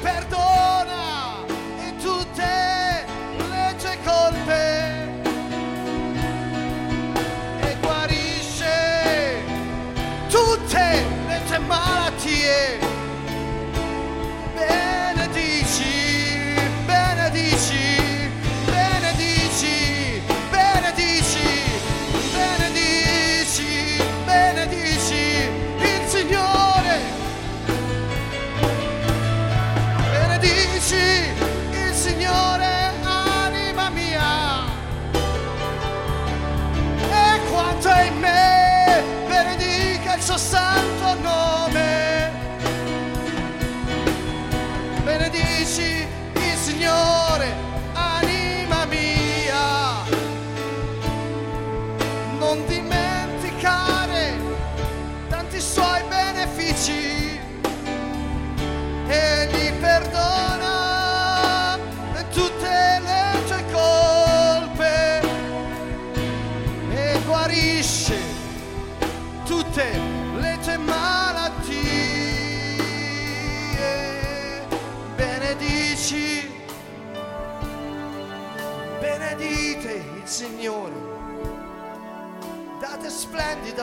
perdono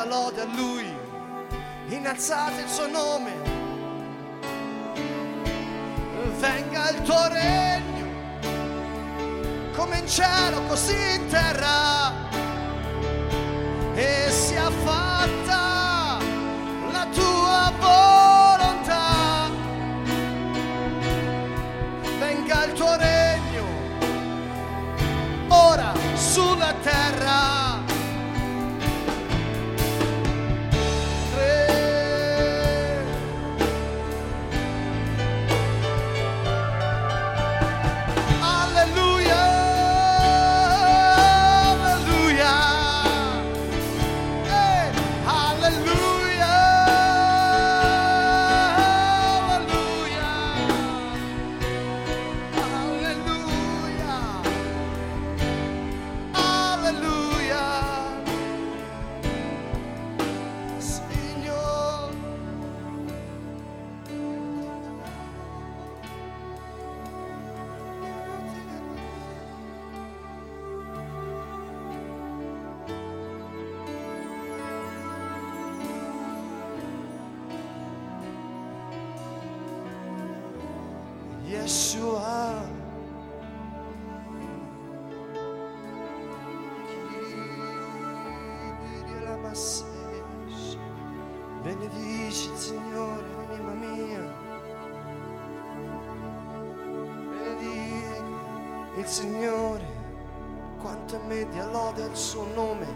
lode a Lui, innalzate il suo nome. Venga il tuo regno, come in cielo, così in terra guarda il suo nome.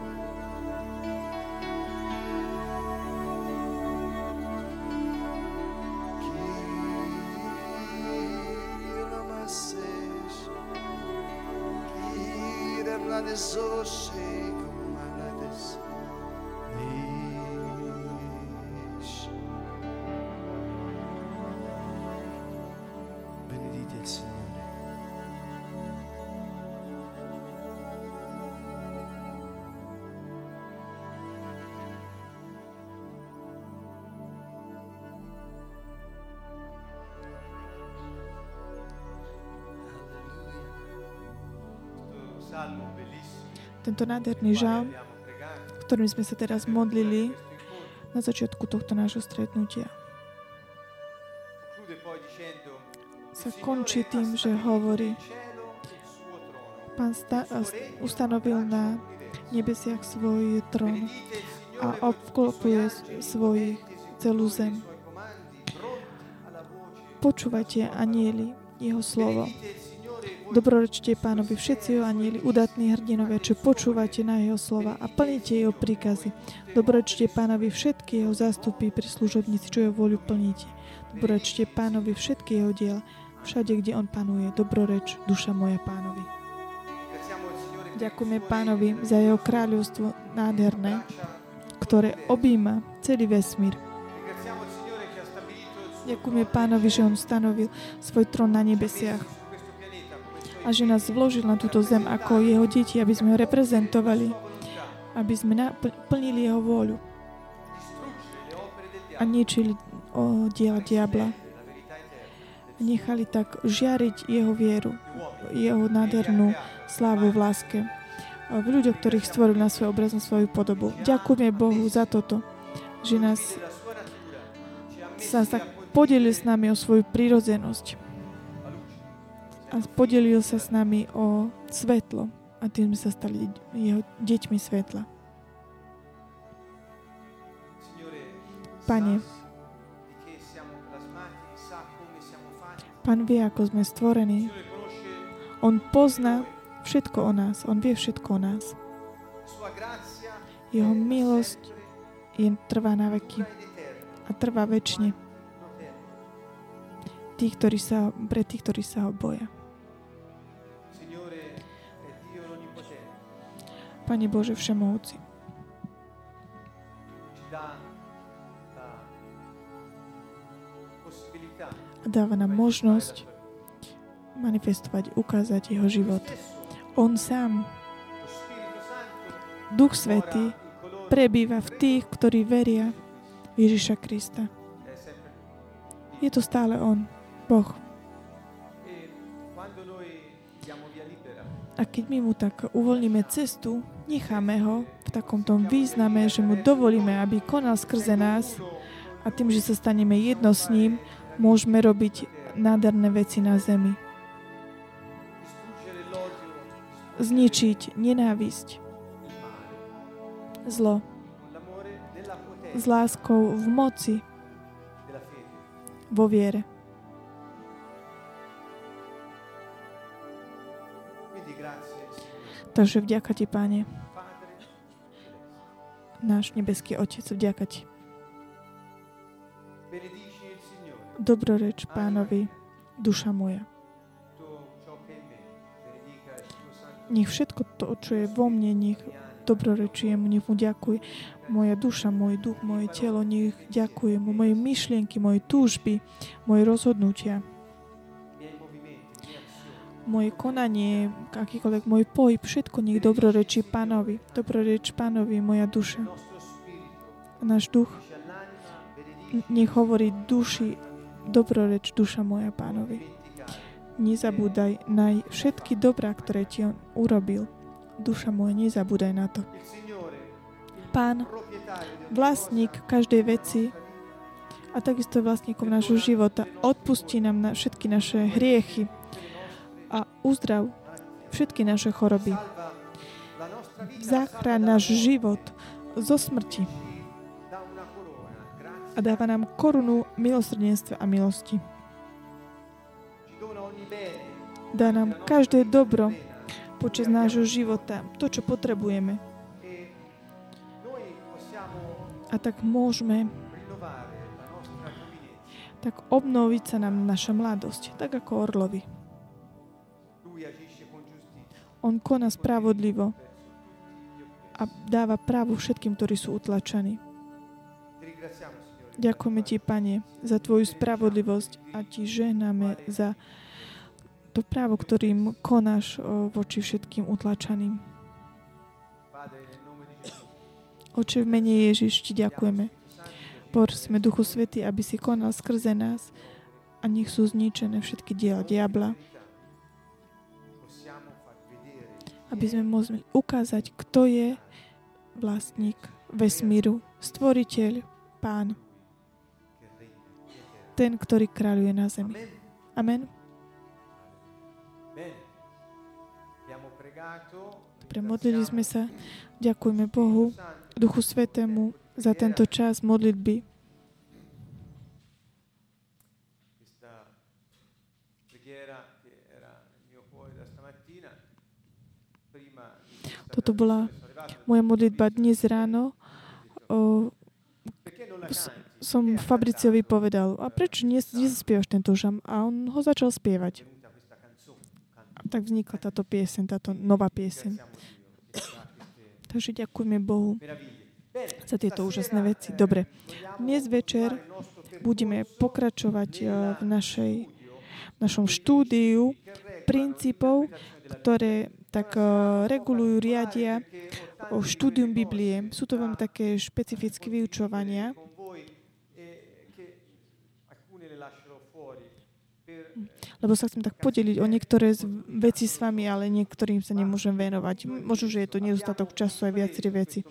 Tento nádherný pregato. ktorým sme sa teraz modlili na začiatku tohto nášho stretnutia, sa končí tým, že hovorí. Pán sta- ustanovil na nebesiach svoj trón a obklopuje svojich celú zem. Počúvajte, anieli, jeho slovo. Dobrorečte pánovi všetci anieli, udatní hrdinovia, čo počúvate na jeho slova a plníte jeho príkazy. Dobrorečte pánovi všetky jeho zástupy pri služobníci, čo jeho voľu plníte. Dobrorečte pánovi všetky jeho diela, všade, kde on panuje. Dobroreč, duša moja pánovi. Ďakujeme pánovi za jeho kráľovstvo nádherné, ktoré objíma celý vesmír. Ďakujeme pánovi, že on stanovil svoj trón na nebesiach a že nás vložil na túto zem ako jeho deti, aby sme ho reprezentovali, aby sme plnili jeho vôľu a ničili o diela diabla. Nechali tak žiariť jeho vieru, jeho nádhernú slávu v láske. A v ľuďoch, ktorých stvoril na svoj obraz, na svoju podobu. Ďakujeme Bohu za toto, že nás sa tak podelil s nami o svoju prírodzenosť. A podelil sa s nami o svetlo. A tým sme sa stali jeho deťmi svetla. Pane, Pán vie, ako sme stvorení. On pozná všetko o nás. On vie všetko o nás. Jeho milosť je trvá na veky a trvá väčšine. Tých, ktorí sa, pre tých, ktorí sa ho boja. Pane Bože Všemovci, a dáva nám možnosť manifestovať, ukázať jeho život. On sám, Duch Svetý, prebýva v tých, ktorí veria Ježiša Krista. Je to stále On, Boh. A keď my mu tak uvoľníme cestu, necháme ho v takom tom význame, že mu dovolíme, aby konal skrze nás a tým, že sa staneme jedno s ním, môžeme robiť nádherné veci na zemi. Zničiť nenávisť, zlo, s láskou v moci, vo viere. Takže vďaka Ti, Páne. Náš nebeský Otec, vďaka Ti. Dobroreč pánovi, duša moja. Nech všetko to, čo je vo mne, nech dobrorečuje mu, nech mu ďakuje. Moja duša, môj duch, moje telo, nech ďakuje mu. Moje myšlienky, moje túžby, moje rozhodnutia. Moje konanie, akýkoľvek môj pohyb, všetko nech dobrorečí pánovi. Dobroreč pánovi, moja duša. Náš duch nech hovorí duši dobroreč duša moja pánovi. Nezabúdaj na všetky dobrá, ktoré ti on urobil. Duša moja, nezabúdaj na to. Pán, vlastník každej veci a takisto vlastníkom nášho života, odpustí nám na všetky naše hriechy a uzdrav všetky naše choroby. Zachráň náš život zo smrti a dáva nám korunu milosrdenstva a milosti. Dá nám každé dobro počas nášho života, to, čo potrebujeme. A tak môžeme tak obnoviť sa nám naša mladosť, tak ako orlovi. On koná spravodlivo a dáva právo všetkým, ktorí sú utlačení. Ďakujeme Ti, Pane, za Tvoju spravodlivosť a Ti ženáme za to právo, ktorým konáš voči všetkým utlačaným. Oče, v mene Ježiš Ti ďakujeme. Prosíme Duchu Svety, aby si konal skrze nás a nech sú zničené všetky diela diabla. Aby sme mohli ukázať, kto je vlastník vesmíru, stvoriteľ, pán ten, ktorý kráľuje na zemi. Amen. Dobre, modlili sme sa. Ďakujeme Bohu, Duchu Svetému za tento čas modlitby. Toto bola moja modlitba dnes ráno. Som Fabriciovi povedal, a prečo nezaspievaš tento žam? A on ho začal spievať. A tak vznikla táto piesen, táto nová piesen. Takže ďakujeme Bohu za tieto úžasné veci. Dobre, dnes večer budeme pokračovať eh, v našej, v našom štúdiu princípov, ktoré tak eh, regulujú, riadia štúdium Biblie. Sú to vám také špecifické vyučovania, lebo sa chcem tak podeliť o niektoré veci s vami, ale niektorým sa nemôžem venovať. Možno, že je to nedostatok času aj viaceré veci.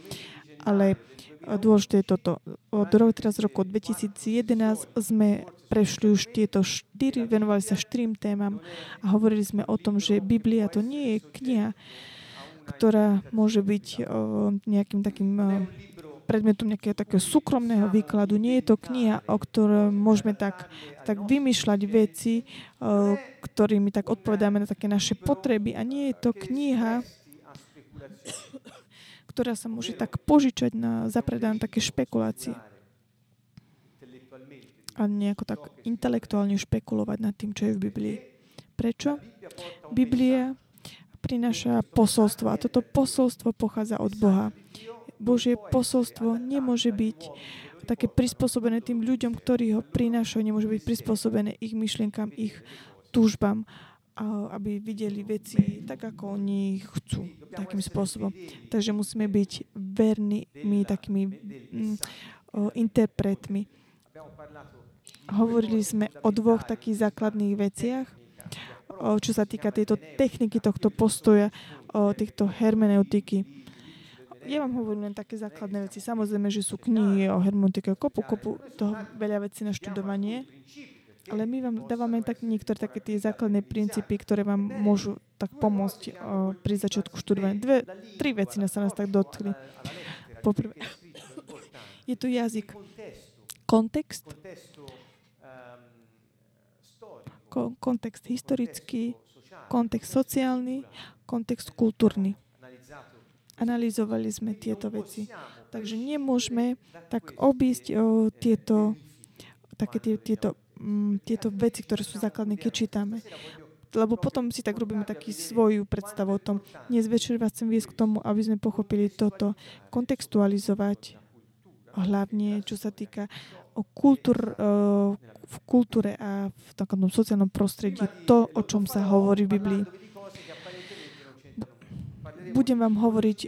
Ale dôležité je toto. Od roku, teraz roku 2011 sme prešli už tieto štyri, venovali sa štyrým témam a hovorili sme o tom, že Biblia to nie je kniha, ktorá môže byť nejakým takým predmetom nejakého takého súkromného výkladu. Nie je to kniha, o ktorej môžeme tak, tak vymýšľať veci, ktorými tak odpovedáme na také naše potreby. A nie je to kniha, ktorá sa môže tak požičať na zapredá také špekulácie a nejako tak intelektuálne špekulovať nad tým, čo je v Biblii. Prečo? Biblia prináša posolstvo a toto posolstvo pochádza od Boha. Božie posolstvo nemôže byť také prispôsobené tým ľuďom, ktorí ho prinášajú, nemôže byť prispôsobené ich myšlienkam, ich túžbám, aby videli veci tak, ako oni chcú, takým spôsobom. Takže musíme byť vernými takými mm, interpretmi. Hovorili sme o dvoch takých základných veciach, čo sa týka tejto techniky, tohto postoja, týchto hermeneutiky. Ja vám hovorím len také základné veci. Samozrejme, že sú knihy o hermeneutike, kopu, kopu toho veľa vecí na študovanie. Ale my vám dávame tak niektoré také tie základné princípy, ktoré vám môžu tak pomôcť o, pri začiatku študovania. Dve, tri veci nás sa nás tak dotkli. Poprvé, je tu jazyk. Kontext kontext historický, kontext sociálny, kontext kultúrny. Analizovali sme tieto veci. Takže nemôžeme tak obísť o, tieto, také tie, tieto, m, tieto veci, ktoré sú základné, keď čítame. Lebo potom si tak robíme taký svoju predstavu o tom. Dnes večer vás chcem viesť k tomu, aby sme pochopili toto, kontextualizovať hlavne čo sa týka o kultúr, v kultúre a v takom sociálnom prostredí to, o čom sa hovorí v Biblii. Budem vám hovoriť,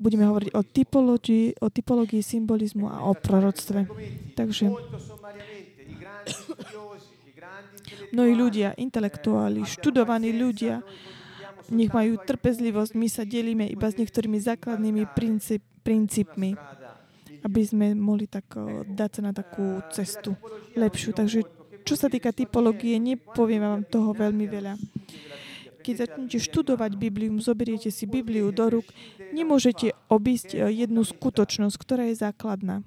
budeme hovoriť o typológii, o typológii symbolizmu a o proroctve. Takže mnohí ľudia, intelektuáli, študovaní ľudia, nech majú trpezlivosť, my sa delíme iba s niektorými základnými princíp, princípmi aby sme mohli tak dať sa na takú cestu lepšiu. Takže čo sa týka typológie, nepoviem vám toho veľmi veľa. Keď začnete študovať Bibliu, zoberiete si Bibliu do rúk, nemôžete obísť jednu skutočnosť, ktorá je základná.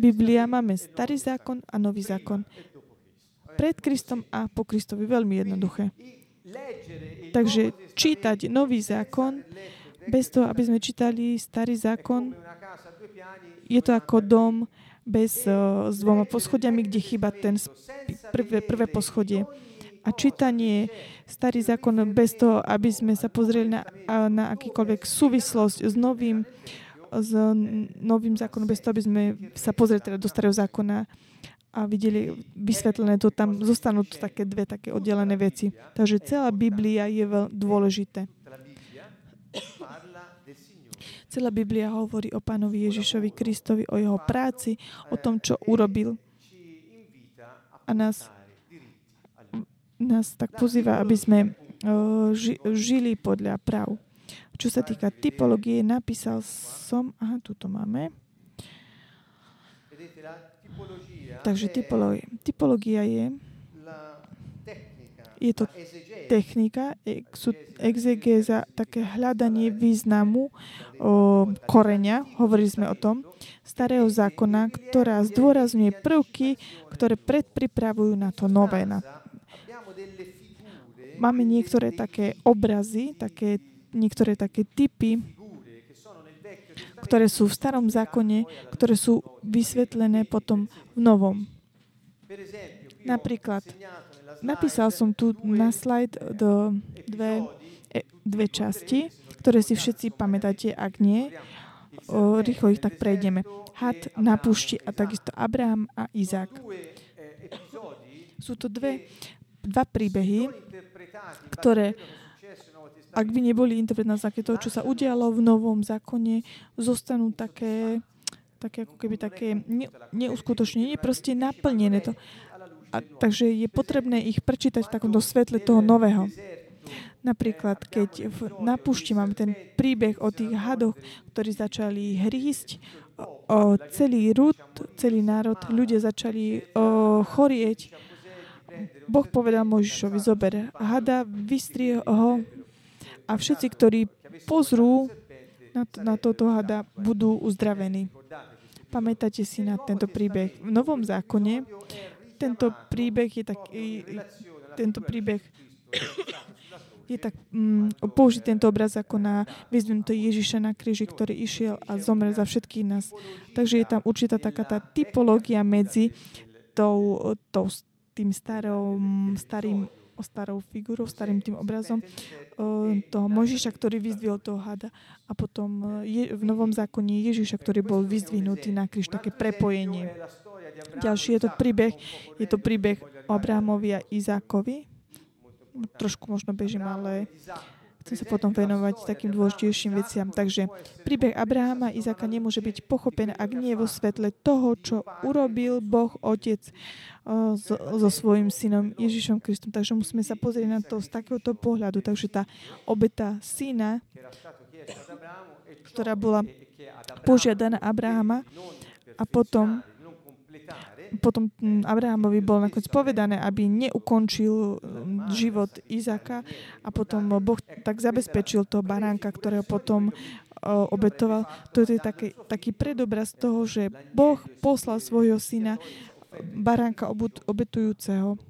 Biblia máme starý zákon a nový zákon. Pred Kristom a po Kristovi. Veľmi jednoduché. Takže čítať nový zákon bez toho, aby sme čítali starý zákon, je to ako dom bez, uh, s dvoma poschodiami, kde chýba ten prvé, prvé poschodie. A čítanie starý zákon bez toho, aby sme sa pozreli na, na akýkoľvek súvislosť s novým, s novým zákonom, bez toho, aby sme sa pozreli teda do starého zákona a videli vysvetlené to, tam zostanú to také dve také oddelené veci. Takže celá Biblia je veľmi dôležité. Celá Biblia hovorí o pánovi Ježišovi Kristovi, o jeho práci, o tom, čo urobil. A nás, nás tak pozýva, aby sme ži, žili podľa práv. Čo sa týka typológie, napísal som, aha, tu to máme. Takže typológia, typológia je je to technika, exegéza, také hľadanie významu o, koreňa, hovorili sme o tom, starého zákona, ktorá zdôrazňuje prvky, ktoré predpripravujú na to nové. Na... Máme niektoré také obrazy, také, niektoré také typy, ktoré sú v starom zákone, ktoré sú vysvetlené potom v novom. Napríklad Napísal som tu na slajd do dve, e, dve časti, ktoré si všetci pamätáte, ak nie. O, rýchlo ich tak prejdeme. Had na púšti a takisto Abraham a Izák. Sú to dve, dva príbehy, ktoré ak by neboli interpretované na toho, čo sa udialo v novom zákone, zostanú také, také ako keby také ne, neuskutočnené, proste naplnené to. A, takže je potrebné ich prečítať v takomto svetle toho nového. Napríklad, keď v, na púšti máme ten príbeh o tých hadoch, ktorí začali hrísť, o, celý rúd, celý národ, ľudia začali o, chorieť. Boh povedal Možišovi, zober hada, vystrie ho a všetci, ktorí pozrú na, to, na toto hada, budú uzdravení. Pamätáte si na tento príbeh. V Novom zákone tento príbeh je taký, tento príbeh je tak um, použiť tento obraz ako na vyzvinuté Ježiša na kríži, ktorý išiel a zomrel za všetkých nás. Takže je tam určitá taká tá typológia medzi tou, tou tým starom, starým starou figurou, starým tým obrazom toho Možiša, ktorý vyzdvihol toho hada. A potom je, v Novom zákone Ježiša, ktorý bol vyzdvihnutý na kríž, také prepojenie. Ďalší je to príbeh, je to príbeh Abrahamovi a Izákovi, trošku možno bežím, ale chcem sa potom venovať takým dôležitejším veciam. Takže príbeh Abrahama a Izaka nemôže byť pochopený, ak nie vo svetle toho, čo urobil Boh Otec so, so svojím synom Ježišom Kristom. Takže musíme sa pozrieť na to z takéhoto pohľadu. Takže tá obeta syna, ktorá bola požiadaná Abrahama a potom potom Abrahamovi bol nakoniec povedané, aby neukončil hm, život Izaka a potom Boh tak zabezpečil toho baránka, ktorého potom obetoval. To je taký, taký predobraz toho, že Boh poslal svojho syna baránka obetujúceho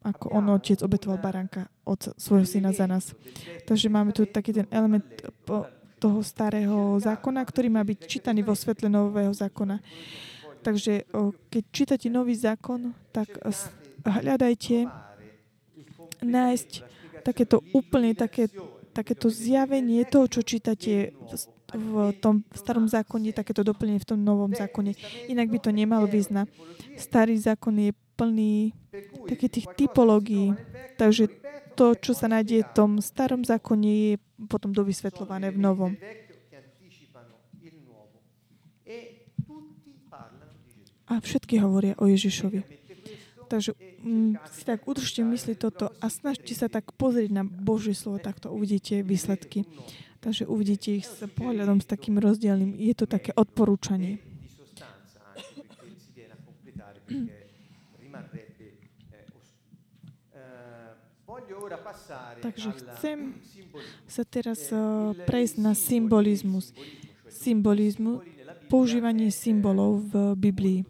ako on otec obetoval baránka od svojho syna za nás. Takže máme tu taký ten element toho starého zákona, ktorý má byť čítaný vo svetle nového zákona. Takže keď čítate nový zákon, tak hľadajte nájsť takéto úplne také, takéto zjavenie toho, čo čítate v tom starom zákone, takéto doplnenie v tom novom zákone. Inak by to nemalo význam. Starý zákon je plný takých tých typológií. Takže to, čo sa nájde v tom starom zákone, je potom dovysvetľované v novom. A všetky hovoria o Ježišovi. Takže mm, si tak udržte mysli toto a snažte sa tak pozrieť na Božie slovo, takto uvidíte výsledky. Takže uvidíte ich s pohľadom s takým rozdielným. Je to také odporúčanie. Takže chcem sa teraz uh, prejsť na symbolizmus. Symbolizmu, používanie symbolov v Biblii.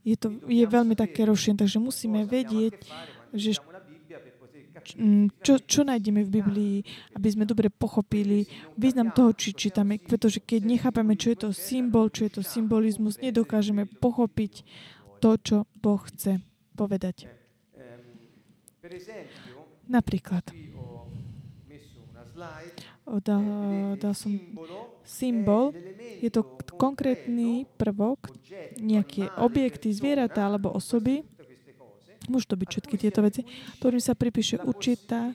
Je to je veľmi také rozšírené, takže musíme vedieť, že čo, čo nájdeme v Biblii, aby sme dobre pochopili význam toho, či čítame. Pretože keď nechápame, čo je to symbol, čo je to symbolizmus, nedokážeme pochopiť to, čo Boh chce povedať. Napríklad, dal, dal som symbol, je to konkrétny prvok, nejaké objekty, zvieratá alebo osoby, môžu to byť všetky tieto veci, ktorým sa pripíše určitá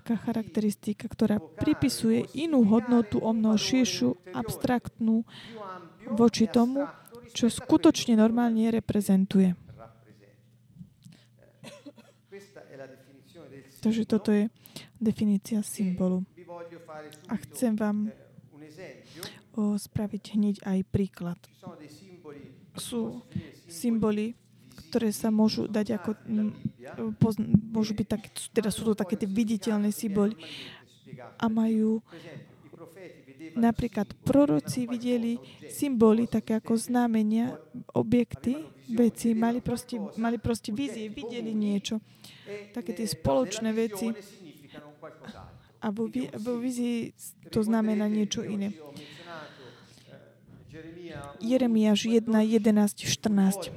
taká charakteristika, ktorá pripisuje inú hodnotu o mnoho širšiu, abstraktnú voči tomu, čo skutočne normálne reprezentuje. Takže toto je definícia symbolu. A chcem vám spraviť hneď aj príklad. Sú symboly, ktoré sa môžu dať ako, môžu byť tak, teda sú to také tie viditeľné symboly a majú napríklad proroci videli symboly také ako znamenia, objekty, veci, mali proste, mali proste vízie, videli niečo také tie spoločné veci. A vo, vo vizii to znamená niečo iné. Jeremiáš 1, 11, 14.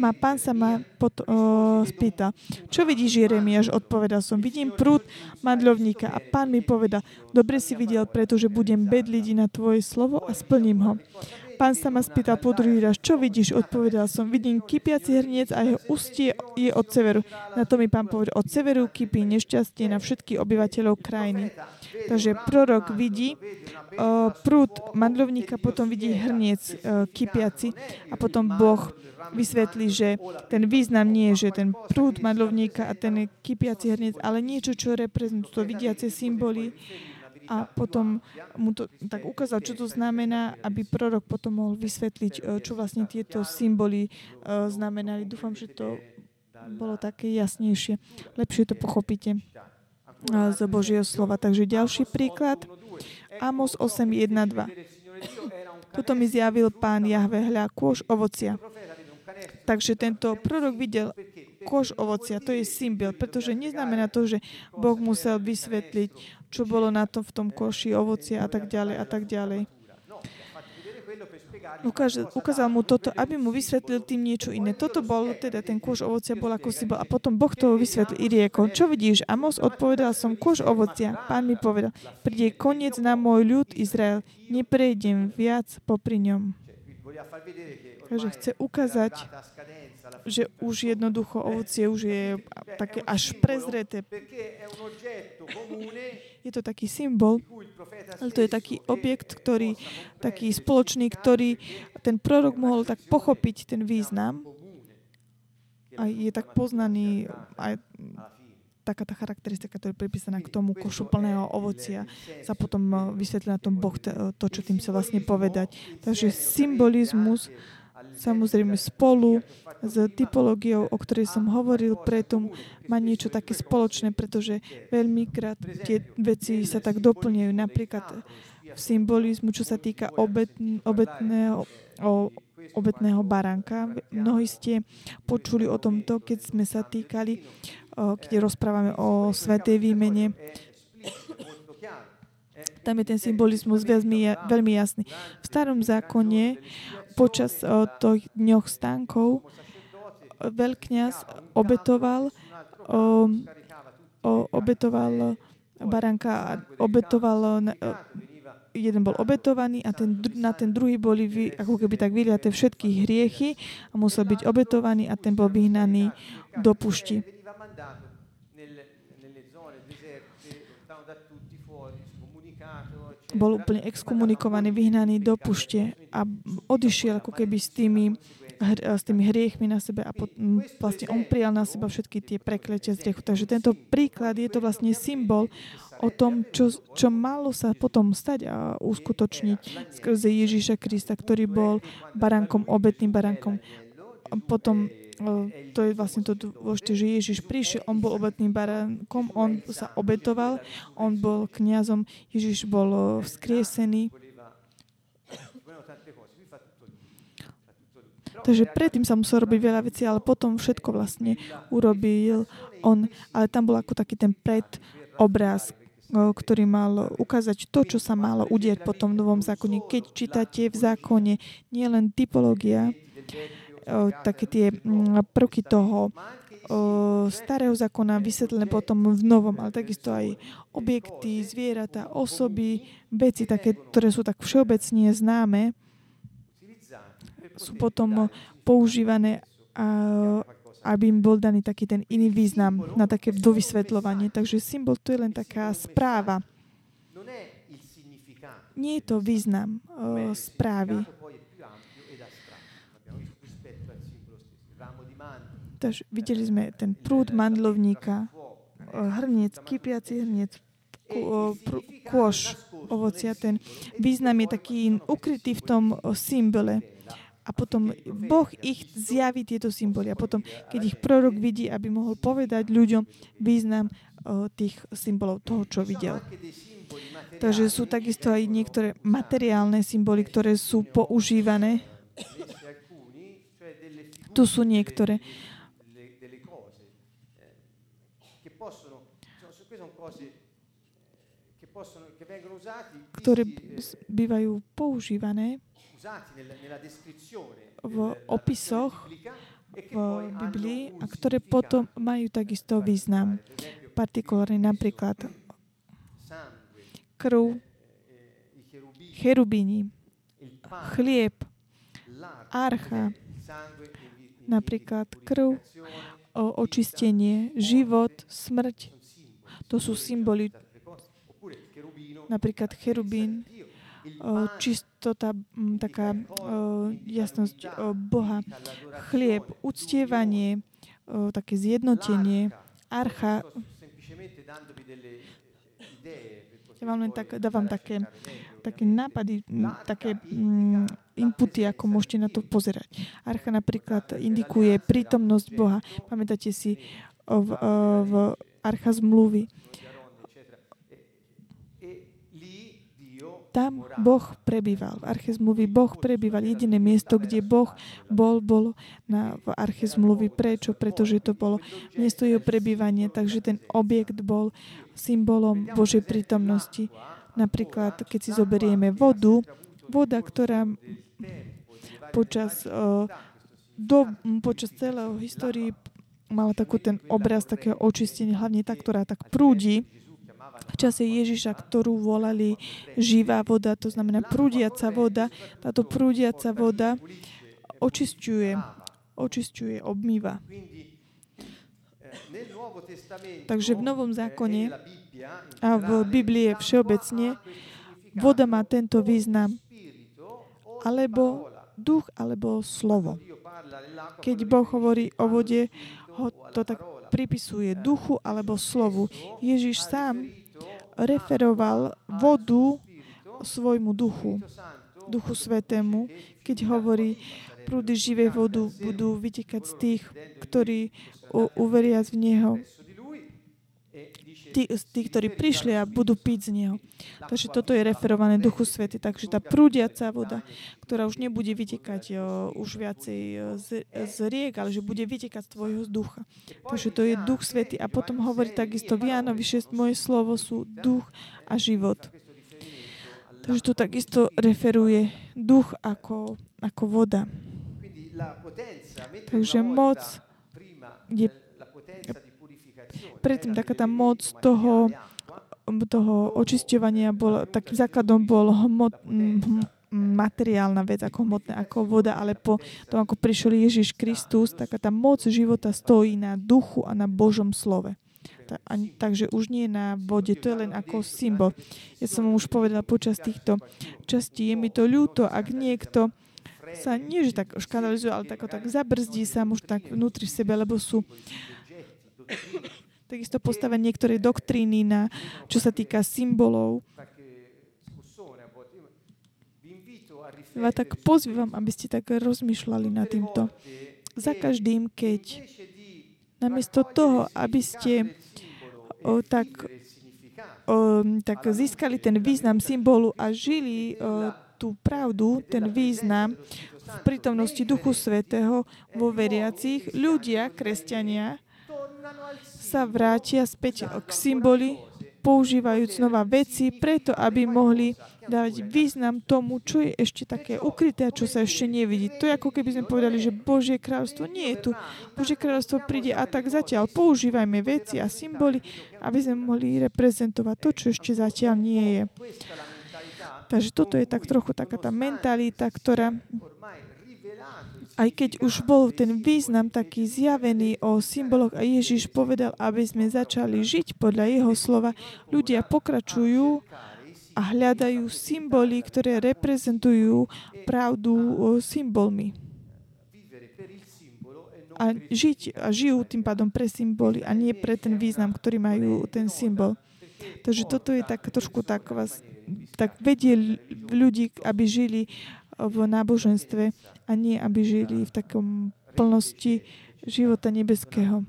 Má pán sa ma pot, o, spýta, čo vidíš, Jeremiáš? Odpovedal som, vidím prúd madľovníka a pán mi povedal, dobre si videl, pretože budem bedliť na tvoje slovo a splním ho. Pán sa ma spýtal po druhý raz, čo vidíš? Odpovedal som, vidím kypiaci hrniec a jeho ústie je od severu. Na to mi pán povedal, od severu kypí nešťastie na všetkých obyvateľov krajiny. Takže prorok vidí uh, prúd mandlovníka, potom vidí hrniec uh, kypiaci a potom Boh vysvetlí, že ten význam nie je, že ten prúd mandlovníka a ten kypiaci hrniec, ale niečo, čo reprezentuje to vidiace symboly a potom mu to tak ukázal, čo to znamená, aby prorok potom mohol vysvetliť, uh, čo vlastne tieto symboly uh, znamenali. Dúfam, že to bolo také jasnejšie. Lepšie to pochopíte z Božieho slova. Takže ďalší príklad. Amos 8, 1, 2. Toto mi zjavil pán Jahve, hľa, kôž ovocia. Takže tento prorok videl kož ovocia, to je symbol, pretože neznamená to, že Boh musel vysvetliť, čo bolo na to v tom koši ovocia a tak ďalej a tak ďalej. Ukáž, ukázal mu toto, aby mu vysvetlil tým niečo iné. Toto bol, teda ten kôž ovocia bol ako si bol. A potom Boh to vysvetlil i riekol. Čo vidíš? Amos odpovedal som, kôž ovocia. Pán mi povedal, príde koniec na môj ľud Izrael. Neprejdem viac popri ňom. Takže chce ukázať, že už jednoducho ovocie už je také až prezreté. Je to taký symbol, ale to je taký objekt, ktorý, taký spoločný, ktorý ten prorok mohol tak pochopiť ten význam a je tak poznaný aj taká tá charakteristika, ktorá je pripísaná k tomu košu plného ovocia, sa potom vysvetlí na tom Boh to, čo tým sa vlastne povedať. Takže symbolizmus samozrejme spolu s typológiou, o ktorej som hovoril preto, má niečo také spoločné, pretože veľmi krát tie veci sa tak doplňajú. Napríklad v symbolizmu, čo sa týka obet, obetného, o, obetného baránka. Mnohí ste počuli o tomto, keď sme sa týkali, keď rozprávame o svetej výmene. Tam je ten symbolizmus veľmi jasný. V starom zákone počas tých dňoch stánkov veľkňaz obetoval obetoval baránka obetoval jeden bol obetovaný a ten, na ten druhý boli vy, ako keby tak vyliaté všetky hriechy a musel byť obetovaný a ten bol vyhnaný do pušti. Bol úplne exkomunikovaný, vyhnaný do pušte a odišiel ako keby s tými s tými hriechmi na sebe a potom vlastne on prijal na seba všetky tie prekletie z hriechu. Takže tento príklad je to vlastne symbol o tom, čo, čo malo sa potom stať a uskutočniť skrze Ježíša Krista, ktorý bol baránkom, obetným baránkom. A potom to je vlastne to dôležité, že Ježiš prišiel, on bol obetným baránkom, on sa obetoval, on bol kňazom, Ježiš bol vzkriesený Takže predtým sa musel robiť veľa vecí, ale potom všetko vlastne urobil on. Ale tam bol ako taký ten predobraz, ktorý mal ukázať to, čo sa malo udieť po tom novom zákone. Keď čítate v zákone nielen typológia, také tie prvky toho starého zákona vysvetlené potom v novom, ale takisto aj objekty, zvieratá, osoby, veci také, ktoré sú tak všeobecne známe, sú potom používané, aby im bol daný taký ten iný význam na také dovysvetľovanie. Takže symbol to je len taká správa. Nie je to význam správy. Takže videli sme ten prúd mandlovníka, hrniec, kypiaci hrniec, kôž ovocia. Ten význam je taký ukrytý v tom symbole a potom Boh ich zjaví tieto symboly. A potom, keď ich prorok vidí, aby mohol povedať ľuďom význam tých symbolov, toho, čo videl. Takže sú takisto aj niektoré materiálne symboly, ktoré sú používané. Tu sú niektoré. Ktoré bývajú používané v opisoch v Biblii a ktoré potom majú takisto význam. Partikulárne napríklad krv, cherubíni, chlieb, archa, napríklad krv, očistenie, život, smrť. To sú symboly. Napríklad cherubín, čistota, taká jasnosť Boha, chlieb, uctievanie, také zjednotenie, archa. Ja vám len tak, dávam také, také nápady, také inputy, ako môžete na to pozerať. Archa napríklad indikuje prítomnosť Boha. Pamätáte si v, v archa zmluvy. Tam Boh prebýval. V arche zmluvy Boh prebýval. Jediné miesto, kde Boh bol, bolo na, v arche zmluvy. Prečo? Pretože to bolo miesto jeho prebývania, takže ten objekt bol symbolom Božej prítomnosti. Napríklad, keď si zoberieme vodu, voda, ktorá počas, do, počas celého histórii mala takú ten obraz takého očistenia, hlavne tá, ktorá tak prúdi, v čase Ježiša, ktorú volali živá voda, to znamená prúdiaca voda. Táto prúdiaca voda očisťuje, očisťuje, obmýva. Takže v Novom zákone a v Biblii všeobecne voda má tento význam alebo duch, alebo slovo. Keď Boh hovorí o vode, ho to tak pripisuje duchu alebo slovu. Ježiš sám referoval vodu svojmu duchu, duchu svetému, keď hovorí, prúdy živej vodu budú vytekať z tých, ktorí uveria v Neho tí, tí, ktorí prišli a budú piť z Neho. Takže toto je referované Duchu Svety. Takže tá prúdiaca voda, ktorá už nebude vytekať už viacej z, z riek, ale že bude vytekať z tvojho ducha. Takže to je Duch Svety. A potom hovorí takisto v Jánovi 6, moje slovo sú duch a život. Takže to takisto referuje duch ako, ako voda. Takže moc je predtým taká tá moc toho, toho očisťovania bol, takým základom bol hmot, hm, materiálna vec, ako hmotná, ako voda, ale po tom, ako prišiel Ježiš Kristus, taká tá moc života stojí na duchu a na Božom slove. Ta, a, takže už nie na vode, to je len ako symbol. Ja som už povedala počas týchto častí, je mi to ľúto, ak niekto sa nie, že tak škandalizuje, ale tak, tak zabrzdí sa už tak vnútri sebe, lebo sú takisto postavené niektoré doktríny, na, čo sa týka symbolov. Ja tak pozývam, aby ste tak rozmýšľali nad týmto. Za každým, keď namiesto toho, aby ste o, tak, o, tak získali ten význam symbolu a žili o, tú pravdu, ten význam v prítomnosti Duchu Svetého vo veriacich, ľudia, kresťania, sa vrátia späť k symboli, používajúc znova veci, preto aby mohli dať význam tomu, čo je ešte také ukryté a čo sa ešte nevidí. To je ako keby sme povedali, že Božie kráľovstvo nie je tu. Božie kráľovstvo príde a tak zatiaľ používajme veci a symboly, aby sme mohli reprezentovať to, čo ešte zatiaľ nie je. Takže toto je tak trochu taká tá mentalita, ktorá aj keď už bol ten význam taký zjavený o symboloch a Ježiš povedal, aby sme začali žiť podľa jeho slova, ľudia pokračujú a hľadajú symboly, ktoré reprezentujú pravdu symbolmi. A žiť a žijú tým pádom pre symboly a nie pre ten význam, ktorý majú ten symbol. Takže toto je tak trošku tak vás tak vedie ľudí, aby žili v náboženstve a nie, aby žili v takom plnosti života nebeského.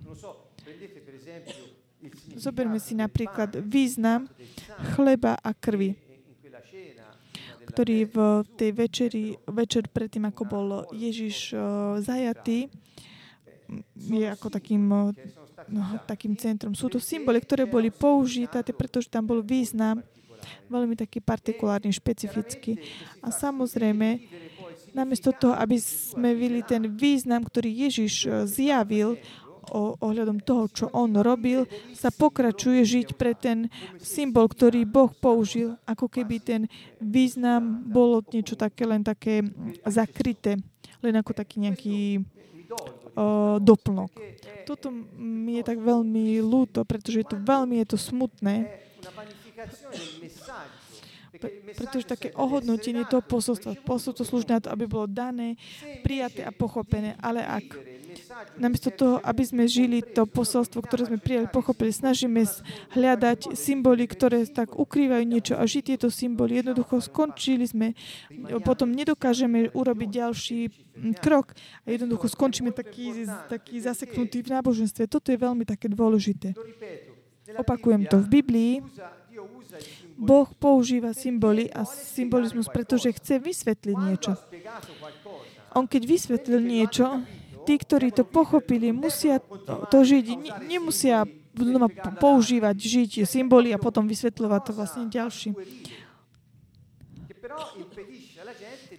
Zoberme si napríklad význam chleba a krvi, ktorý v tej večeri, večer predtým, ako bol Ježiš zajatý, je ako takým, no, takým centrom. Sú to symboly, ktoré boli použité, pretože tam bol význam veľmi taký partikulárny, špecifický. A samozrejme, namiesto toho, aby sme videli ten význam, ktorý Ježiš e, zjavil o, ohľadom toho, čo on robil, sa pokračuje žiť pre ten symbol, ktorý Boh použil, ako keby ten význam bolo niečo také len také zakryté. len ako taký nejaký doplnok. Toto mi je tak veľmi ľúto, pretože je to veľmi je to smutné, pretože také ohodnotenie toho posolstva. Posolstvo slúži na to, aby bolo dané, prijaté a pochopené. Ale ak namiesto toho, aby sme žili to posolstvo, ktoré sme prijali, pochopili, snažíme hľadať symboly, ktoré tak ukrývajú niečo a žiť tieto symboly. Jednoducho skončili sme, potom nedokážeme urobiť ďalší krok a jednoducho skončíme taký, taký zaseknutý v náboženstve. Toto je veľmi také dôležité. Opakujem to. V Biblii Boh používa symboly a symbolizmus, pretože chce vysvetliť niečo. On keď vysvetlil niečo, tí, ktorí to pochopili, musia to žiť. Ne- nemusia používať, žiť symboly a potom vysvetľovať to vlastne di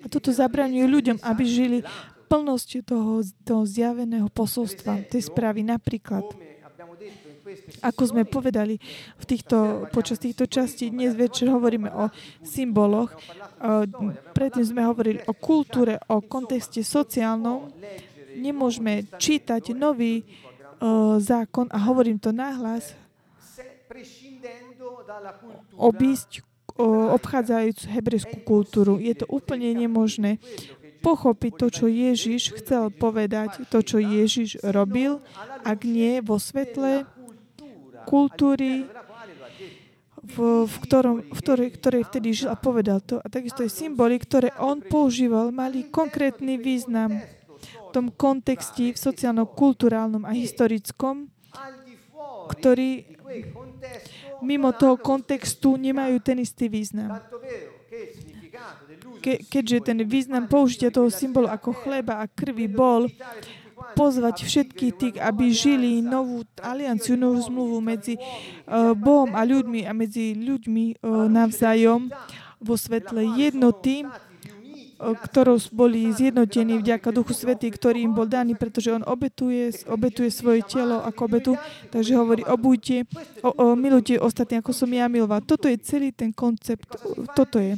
A toto zabraňuje ľuďom, aby žili plnosť toho, toho zjaveného posolstva, tej správy. Napríklad, ako sme povedali v týchto, počas týchto častí, dnes večer hovoríme o symboloch. Eh, Predtým sme hovorili o kultúre, o kontexte sociálnom. Nemôžeme čítať nový eh, zákon a hovorím to nahlas, obísť o, obchádzajúcu hebrejskú kultúru. Je to úplne nemožné pochopiť to, čo Ježiš chcel povedať, to, čo Ježiš robil, ak nie vo svetle kultúry, v, v, ktorom, v ktorej, ktorej vtedy žil a povedal to. A takisto aj symboly, ktoré on používal, mali konkrétny význam v tom kontexte, v sociálno-kulturálnom a historickom, ktorý mimo toho kontextu nemajú ten istý význam. Ke, keďže ten význam použitia toho symbolu ako chleba a krvi bol pozvať všetkých tých, aby žili novú alianciu, e novú zmluvu medzi uh, Bohom a ľuďmi a medzi ľuďmi luce navzájom vo svetle jednoty, grazie ktorou boli zjednotení vďaka Duchu offre ktorý im bol daný, pretože on obetuje, e obetuje svoje telo ako obetu, takže hovorí, obujte, o, o, milujte ostatní, ako som ja miloval. Toto je celý ten koncept, toto je.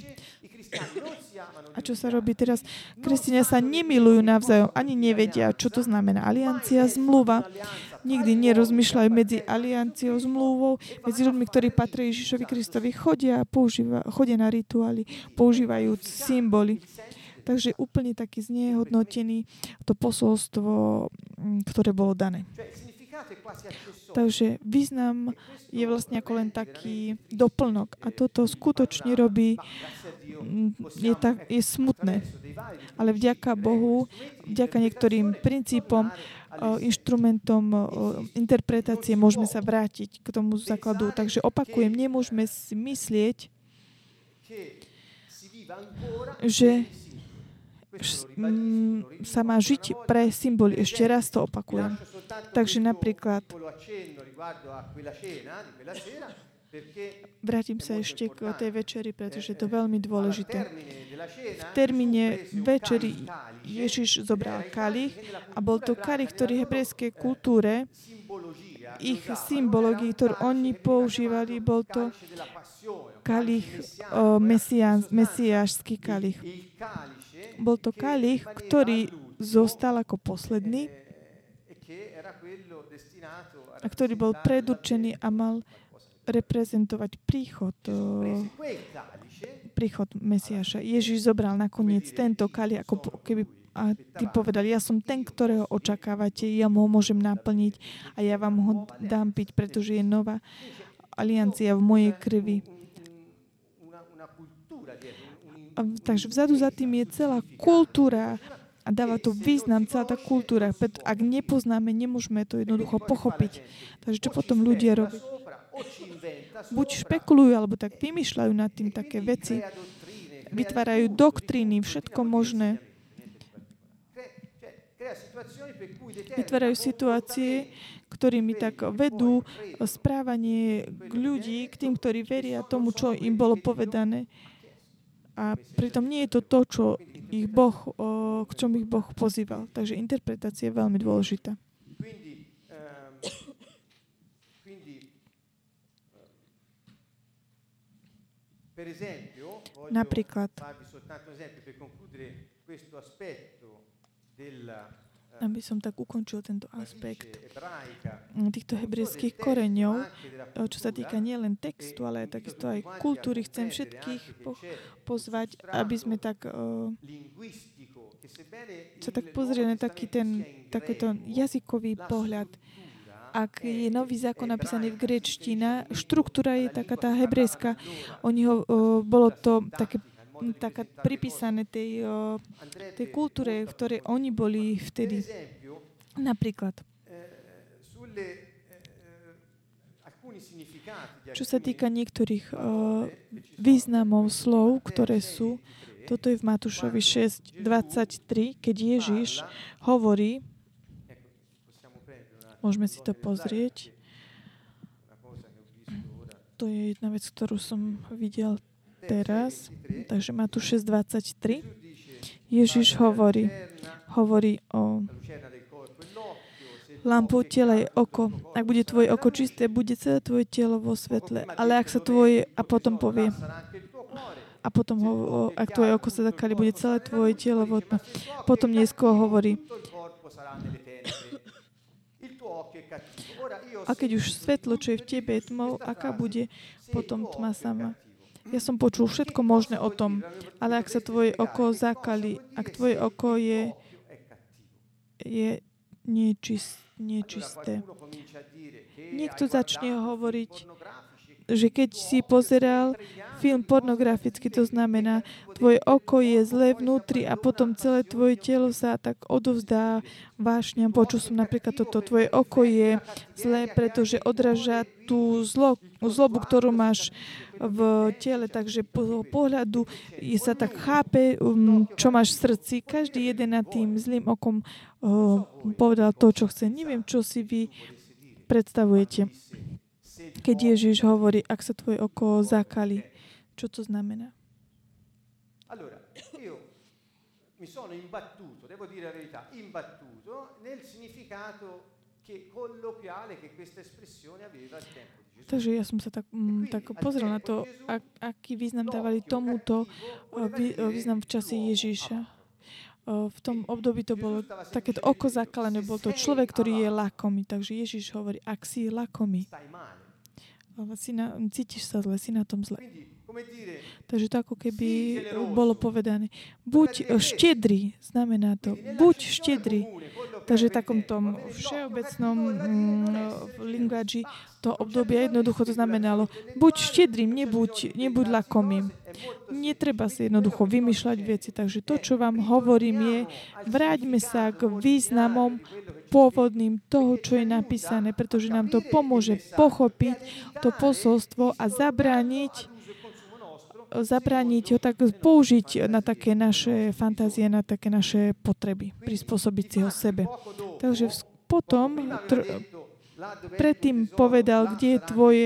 A čo sa robí teraz? Kresťania sa nemilujú navzájom, ani nevedia, čo to znamená aliancia, zmluva. Nikdy nerozmýšľajú medzi alianciou, zmluvou, medzi ľuďmi, ktorí riti Ježišovi. Kristovi. Chodia, používa, chodia na rituály, používajú symboly. Takže úplne taký znehodnotený to posolstvo, mm, ktoré bolo dané. Takže význam je vlastne ako len taký doplnok. A toto skutočne robí, Je, tak, je smutné. Ale vďaka Bohu, vďaka niektorým princípom, inštrumentom interpretácie môžeme sa vrátiť k tomu základu. Takže opakujem, nemôžeme si myslieť, že mm, sa má žiť pre symboly. Ešte raz to opakujem. Takže napríklad vrátim sa ešte k tej večeri, pretože je to veľmi al dôležité. V termíne večeri Ježiš zobral kalich a bol to kalich, ktorý hebrejskej kultúre, eh, simbologia ich un ktorú oni používali, bol to kalich, o, mesiášsky kalich. Bol to kalich, ktorý zostal ako posledný eh, e a ktorý bol predurčený a mal reprezentovať príchod, calice príchod Mesiáša. Ježiš zobral nakoniec tento kalich, ako keby a ty povedal, ja som ten, ktorého očakávate, ja ho môžem naplniť a ja vám ho dám piť, pretože je nová aliancia v mojej krvi. A, takže vzadu za tým je celá kultúra a dáva to význam, celá tá kultúra. Ak nepoznáme, nemôžeme to jednoducho pochopiť. Takže čo potom ľudia robia? Buď špekulujú, alebo tak vymýšľajú nad tým také veci. Vytvárajú doktríny, všetko možné. Vytvárajú situácie, ktorými tak vedú správanie k ľudí, k tým, ktorí veria tomu, čo im bolo povedané. A pritom nie je to to, čo ich boh, k čomu ich Boh pozýval. Takže interpretácia je veľmi dôležitá. Quindi, ehm, quindi eh, per esempio, voglio Napríklad, farvi soltanto un esempio per concludere questo aspetto aby som tak ukončil tento aspekt týchto hebrejských koreňov, čo sa týka nielen textu, ale takisto aj kultúry. Chcem všetkých po- pozvať, aby sme tak uh, sa tak pozrieť na taký ten takýto jazykový pohľad. Ak je nový zákon napísaný v grečtina, štruktúra je taká tá hebrejská. Oni ho, uh, bolo to také taká pripísané tej, uh, tej kultúre, v ktorej oni boli vtedy. Napríklad, čo sa týka niektorých uh, významov slov, ktoré sú, toto je v Matúšovi 6.23, keď Ježiš hovorí, môžeme si to pozrieť, to je jedna vec, ktorú som videl teraz, 23 takže Matúš 6.23, Gesù dice Ježiš hovorí, hovorí o lampou tela je oko. Ak bude tvoje oko čisté, bude celé tvoje telo vo svetle. Ale ak sa tvoje, a potom povie, a potom ho, ak tvoje oko sa zakali, bude celé tvoje telo vo tme. Potom neskôr hovorí, a keď už svetlo, čo je v tebe, je tmou, aká bude potom tma sama. Ja som počul všetko možné o tom, ale ak sa tvoje oko zakali, ak tvoje oko je, je dire che Niekto začne hovoriť, že keď si pozeral film pornografický, to znamená, tvoje oko je zlé vnútri a potom celé tvoje telo sa tak odovzdá vášňam. Počul som napríklad toto, tvoje oko je zlé, pretože odraža tú zlo, zlobu, ktorú máš v tele, takže po pohľadu sa tak chápe, um, čo máš v srdci. Každý jeden nad tým zlým okom uh, povedal to, čo chce. Neviem, čo si vy predstavujete keď Ježiš hovorí, ak sa tvoje oko zakali. Čo to znamená? allora io mi sono imbattuto devo dire la verità imbattuto nel significato che colloquiale che questa espressione aveva al tempo di Gesù Takže ja som sa tak, mm, tak pozrel na to, ak, aký význam dávali tomuto eh, vý, eh, význam v čase Ježiša. Eh, V tom období to bolo takéto oko zakalené, bol to človek, ktorý je lakomý. Takže Ježiš hovorí, ak si lakomý, si na, cítiš sa zle, si na tom zle. Takže to ako keby bolo povedané, buď eh, štedrý, znamená to, buď štedrý. Takže v takom tom všeobecnom mm, linguaži to obdobie jednoducho to znamenalo, buď štedrým, nebuď, nebuď lakomým. Netreba si jednoducho vymýšľať veci. Takže to, čo vám hovorím, je, vráťme sa k významom pôvodným toho, čo je napísané, pretože nám to pomôže pochopiť to posolstvo a zabrániť zabrániť ho, tak použiť na také naše fantázie, na také naše potreby, prispôsobiť si ho sebe. Takže potom tr- predtým povedal, kde je tvoje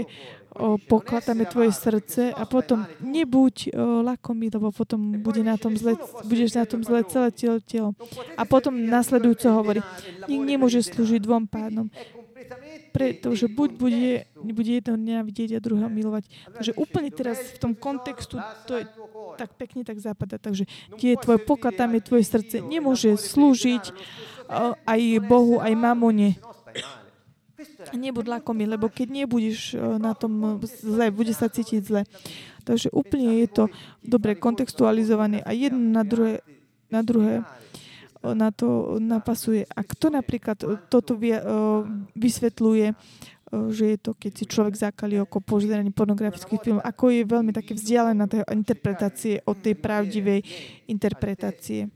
o, poklad, tam je tvoje srdce a potom nebuď o, lakomý, lebo potom bude na tom zle, budeš na tom zle celé telo, telo. A potom nasledujúco hovorí, nik nemôže slúžiť dvom pánom, pretože buď bude, bude jedno nenávidieť a druhého milovať. Takže úplne teraz v tom kontextu to je tak pekne tak zapadá. Takže kde je tvoj poklad, tam je tvoje srdce. Nemôže slúžiť o, aj Bohu, aj mamone. Nebud lakomý, lebo keď nebudeš o, na tom zle, bude sa cítiť zle. Takže úplne je to dobre kontextualizované a jedno na druhé, na druhé na to napasuje. A kto napríklad o, toto o, vysvetľuje, o, že je to, keď si človek zakali oko pozeraní pornografických filmov, ako je veľmi také vzdialená tej interpretácie od tej pravdivej interpretácie.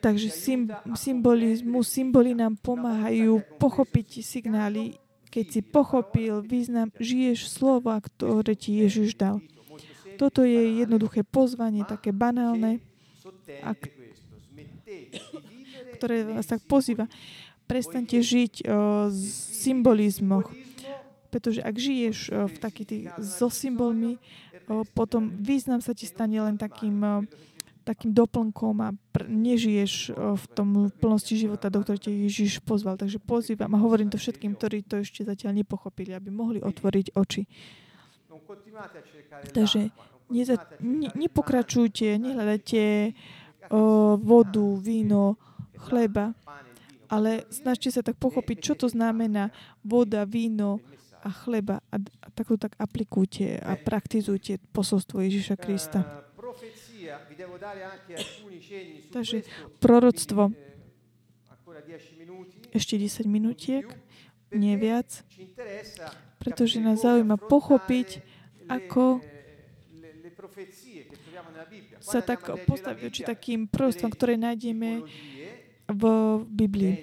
Takže sym, symbolizmu, symboly nám pomáhajú pochopiť signály. Keď si pochopil význam, žiješ slova, ktoré ti Ježiš dal. Toto je jednoduché pozvanie, také banálne, a ktoré vás tak pozýva. Prestaňte žiť o symbolizmoch, pretože ak žiješ o, v takých tých so symbolmi, o, potom význam sa ti stane len takým takým doplnkom a pr- nežiješ v tom v plnosti života, do ktorej ťa Ježiš pozval. Takže pozývam a hovorím to všetkým, ktorí to ešte zatiaľ nepochopili, aby mohli otvoriť oči. Takže neza, ne, nepokračujte, nehľadajte o, vodu, víno, chleba, ale snažte sa tak pochopiť, čo to znamená voda, víno a chleba. A, tak to tak aplikujte a praktizujte posolstvo Ježiša Krista. Takže proroctvo. Ešte 10 minútiek, nie viac, pretože nás zaujíma pochopiť, ako sa tak postaviť či takým prostrom, ktoré nájdeme v Biblii.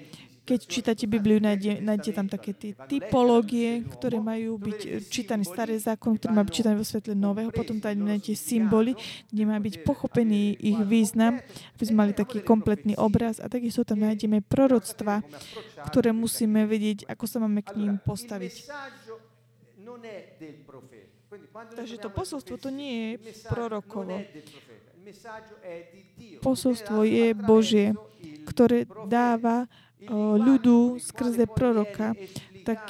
Keď čítate Bibliu, nájde, nájdete tam také tie typológie, ktoré majú byť čítané staré zákon, ktoré má byť čítané vo svetle nového. Potom tam nájdete symboly, kde má byť pochopený ich význam, aby sme mali taký kompletný obraz. A takisto tam nájdeme proroctva, ktoré musíme vedieť, ako sa máme k ním postaviť. Takže to posolstvo to nie je prorokovo. Posolstvo je Božie, ktoré dáva ľudu skrze proroka, tak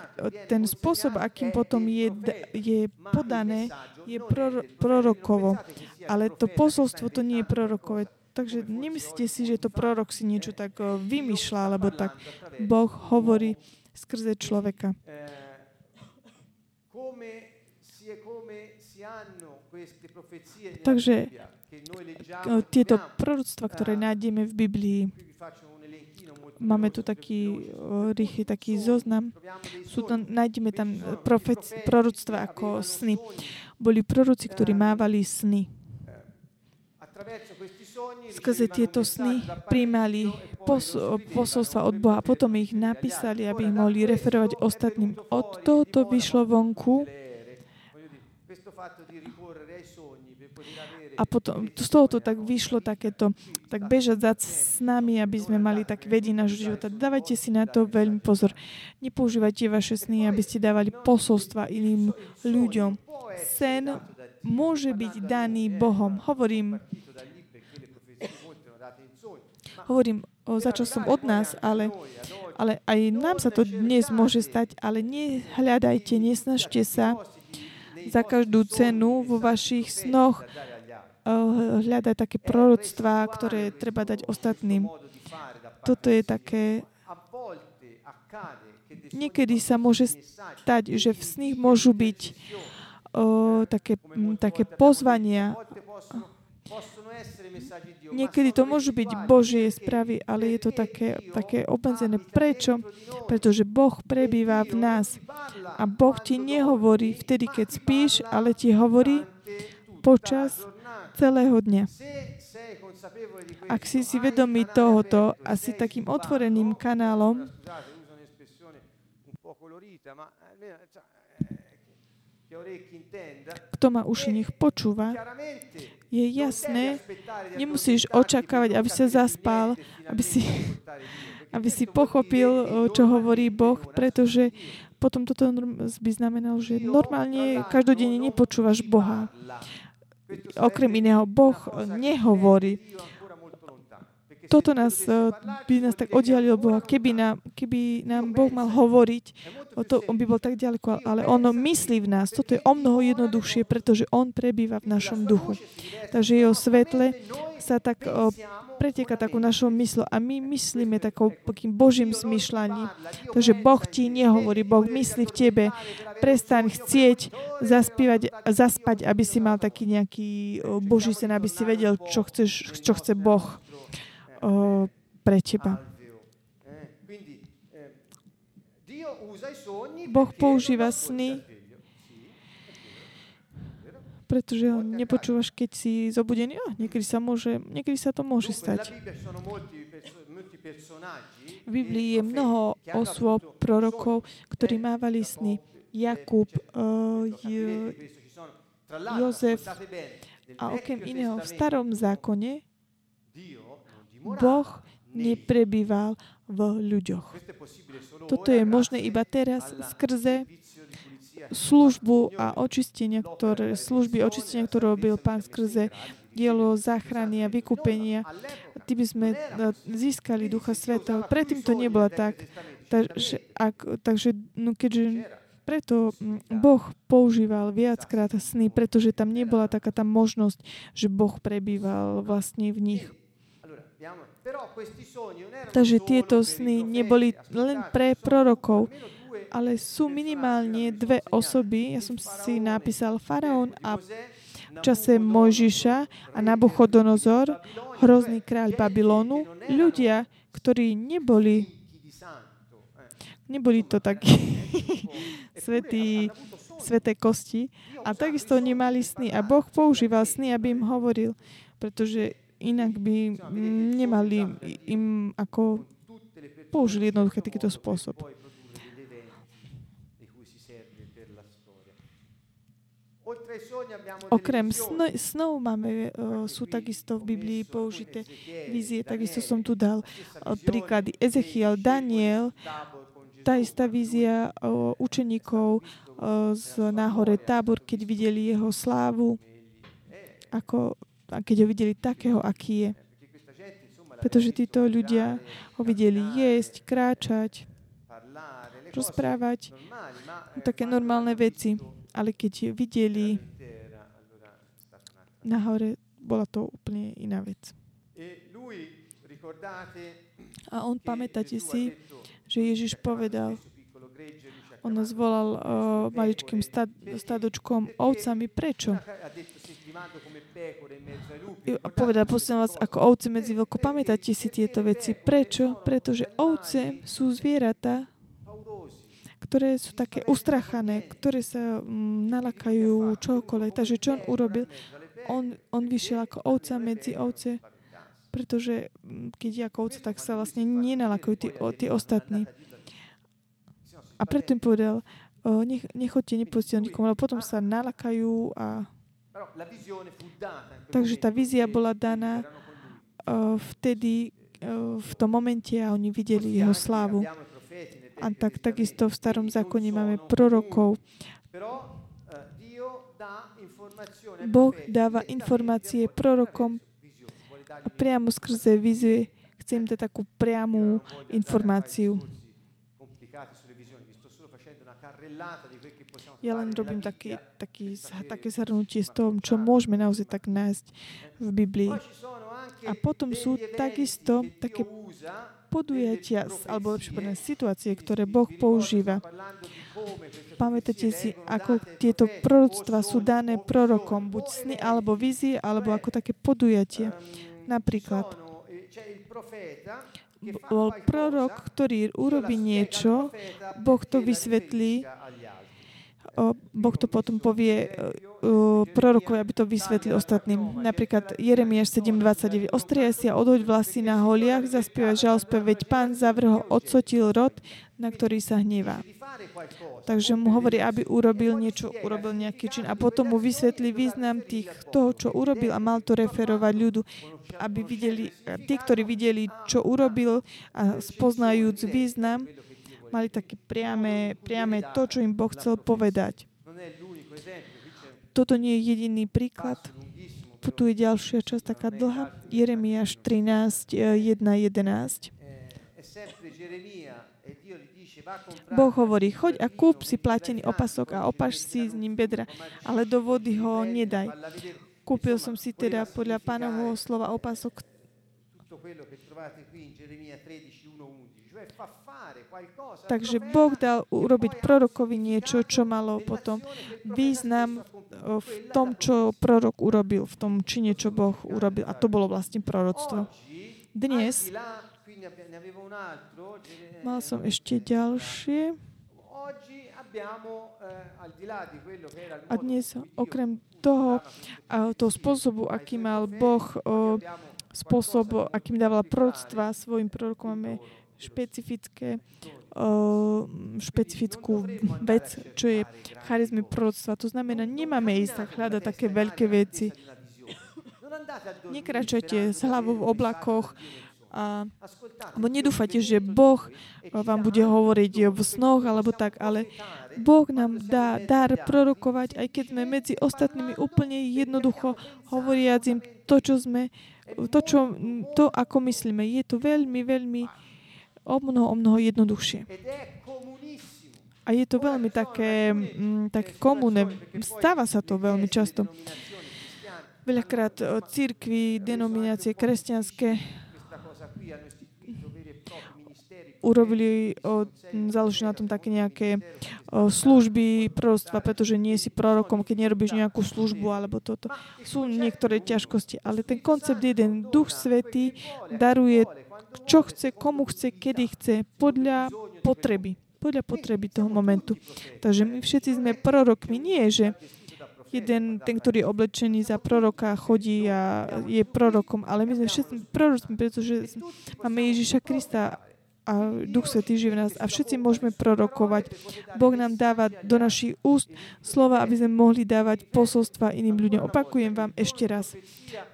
ten spôsob, akým potom je, je podané, je pror, prorokovo. Ale to posolstvo to nie je prorokové. Takže nemyslíte si, že to prorok si niečo tak vymýšľa, alebo tak Boh hovorí skrze človeka. Takže tieto proroctva, ktoré nájdeme v Biblii, Máme tu taký rýchly taký zoznam. Sú to, nájdeme tam profec, proroctva ako sny. Boli proroci, ktorí mávali sny. Skrze tieto sny príjmali pos, posolstva od Boha potom ich napísali, aby ich mohli referovať ostatným. Od tohoto vyšlo vonku a potom z toho to tak vyšlo takéto, tak bežať za s nami, aby sme mali tak vedí nášho života. Dávajte si na to veľmi pozor. Nepoužívajte vaše sny, aby ste dávali posolstva iným ľuďom. Sen môže byť daný Bohom. Hovorím, hovorím, o, začal som od nás, ale, ale aj nám sa to dnes môže stať, ale nehľadajte, nesnažte sa za každú cenu vo vašich snoch hľadať také proroctvá, ktoré treba dať ostatným. Toto je také... Niekedy sa môže stať, že v sných môžu byť o, také, také pozvania. Niekedy to môžu byť Božie správy, ale je to také, také obmedzené. Prečo? Pretože Boh prebýva v nás. A Boh ti nehovorí vtedy, keď spíš, ale ti hovorí počas celého dňa. Ak si si vedomý tohoto a si takým otvoreným kanálom, kto má uši, nech počúva, je jasné, nemusíš očakávať, aby sa zaspal, aby si, aby si pochopil, čo hovorí Boh, pretože potom toto by znamenalo, že normálne každodenne nepočúvaš Boha. Okrem iného, Boh nehovorí. Toto nás, eh, by nás tak oddialilo Boha. Keby nám, keby nám Boh mal hovoriť, to, on by bol tak ďaleko, ale on myslí v nás. Toto je o mnoho jednoduchšie, pretože on prebýva v našom duchu. Takže jeho svetle sa tak o, preteka takú našou mysľou a my myslíme takou, takým Božím smyšľaním. Takže Boh ti nehovorí, Boh myslí v tebe. Prestaň chcieť zaspívať, zaspať, aby si mal taký nejaký Boží sen, aby si vedel, čo, chceš, čo chce Boh o, pre teba. Boh používa sny pretože ho nepočúvaš, keď si zobudený. Oh, niekedy sa, môže, niekedy sa to môže stať. V Biblii je mnoho osôb, prorokov, ktorí mávali sny. Jakub, uh, Jozef a okrem iného v starom zákone Boh neprebýval v ľuďoch. Toto je možné iba teraz skrze službu a očistenia, ktoré, služby očistenia, ktoré robil Pán skrze dielo záchrany a vykúpenia. By sme e, získali Ducha Svetého. Predtým to nebolo tak. Takže, ak, takže no keďže preto Boh používal viackrát sny, pretože tam nebola taká tá možnosť, že Boh prebýval vlastne v nich. Takže tieto sny neboli len pre prorokov, ale sú minimálne dve osoby. Ja som si napísal faraón a v čase Mojžiša a Nabuchodonozor, hrozný kráľ Babylonu, ľudia, ktorí neboli, eh. neboli to takí eh, tipo, svetí, sveté kosti. A takisto oni mali sny a. Boh používal sny, aby im hovoril, pretože inak by nemali im ako použili questo takýto spôsob. Okrem sno, snov máme, uh, sú takisto v Biblii použité vízie, takisto som tu dal uh, príklady Ezechiel, Daniel, tá istá vízia uh, učeníkov z náhore Tábor, keď videli jeho slávu, ako, a keď ho videli takého, aký je. Pretože títo ľudia ho videli jesť, kráčať, rozprávať, také normálne veci. Ale keď videli nahore, bola to úplne iná vec. A on, pamätáte si, že Ježiš povedal, on nás volal uh, maličkým stad, stadočkom ovcami. Prečo? A povedal, prosím vás, ako ovce medzi veľkou. Pamätáte si tieto veci? Prečo? Pretože ovce sú zvieratá, ktoré sú také ustrachané, ktoré sa mm, nalakajú čokoľvek. Takže čo on urobil? On, on vyšiel ako ovca medzi ovce, pretože mm, keď je ako ovca, tak sa vlastne nenalakajú tí, tí ostatní. A preto im povedal, nech, nechoďte, nepôjste nikomu, ale potom sa nalakajú a Takže tá vízia bola daná uh, vtedy, uh, v tom momente a oni videli jeho slávu. A tak takisto v starom zákone máme prorokov. Boh dáva informácie prorokom priamo skrze vízie. Chcem dať takú priamú informáciu. Ja len robím taký, taký, také zhrnutie z toho, čo môžeme naozaj tak nájsť v Biblii. A potom sú takisto také podujatia, alebo lepšie povedané situácie, ktoré Boh používa. Pamätáte si, ako tieto proroctva sú dané prorokom, buď sny, alebo vízie, alebo ako také podujatie. Napríklad, bol prorok, ktorý urobí niečo, Boh to vysvetlí, Boh to potom povie prorokovi, aby to vysvetlil ostatným. Napríklad Jeremiáš 7.29. Ostriaj si a odhoď vlasy na holiach, zaspievaj žalspev, veď pán zavrho odsotil rod, na ktorý sa hnevá. Takže mu hovorí, aby urobil niečo, urobil nejaký čin. A potom mu vysvetlí význam tých, toho, čo urobil a mal to referovať ľudu, aby videli, tí, ktorí videli, čo urobil a spoznajúc význam, mali také priame, priame to, čo im Boh chcel povedať. Toto nie je jediný príklad. Tu je ďalšia časť, taká dlhá. Jeremiáš 13, 1, 11. Boh hovorí, choď a kúp si platený opasok a opaš si s ním bedra, ale do vody ho nedaj. Kúpil som si teda podľa pánovho slova opasok, Takže Boh dal urobiť prorokovi niečo, čo malo potom význam v tom, čo prorok urobil, v tom čine, čo Boh urobil. A to bolo vlastne proroctvo. Dnes mal som ešte ďalšie. A dnes, okrem toho, toho spôsobu, aký mal Boh, spôsob, akým dával proroctva svojim prorokom, máme špecifické, špecifickú vec, čo je charizmy proroctva. To znamená, nemáme ísť tak hľadať také veľké veci. Nekračajte s hlavou v oblakoch, a, alebo nedúfajte, že Boh vám bude hovoriť v snoch alebo tak, ale Boh nám dá dar prorokovať, aj keď sme medzi ostatnými úplne jednoducho hovoriac im to, čo sme, to, čo, to, ako myslíme. Je to veľmi, veľmi o mnoho, o mnoho jednoduchšie. A je to veľmi také, m, také komúne. Stáva sa to veľmi často. Veľakrát církvy, denominácie kresťanské urobili, o, založili na tom také nejaké služby, prorostva, pretože nie si prorokom, keď nerobíš nejakú službu alebo toto. Sú niektoré ťažkosti, ale ten koncept jeden, Duch Svetý daruje čo chce, komu chce, kedy chce, podľa potreby. Podľa potreby toho momentu. Takže my všetci sme prorokmi. Nie, že jeden, ten, ktorý je oblečený za proroka, chodí a je prorokom, ale my sme všetci prorokmi, pretože máme Ježiša Krista a Duch Svetý žije v nás a všetci môžeme prorokovať. Boh nám dáva do našich úst slova, aby sme mohli dávať posolstva iným ľuďom. Opakujem vám ešte raz.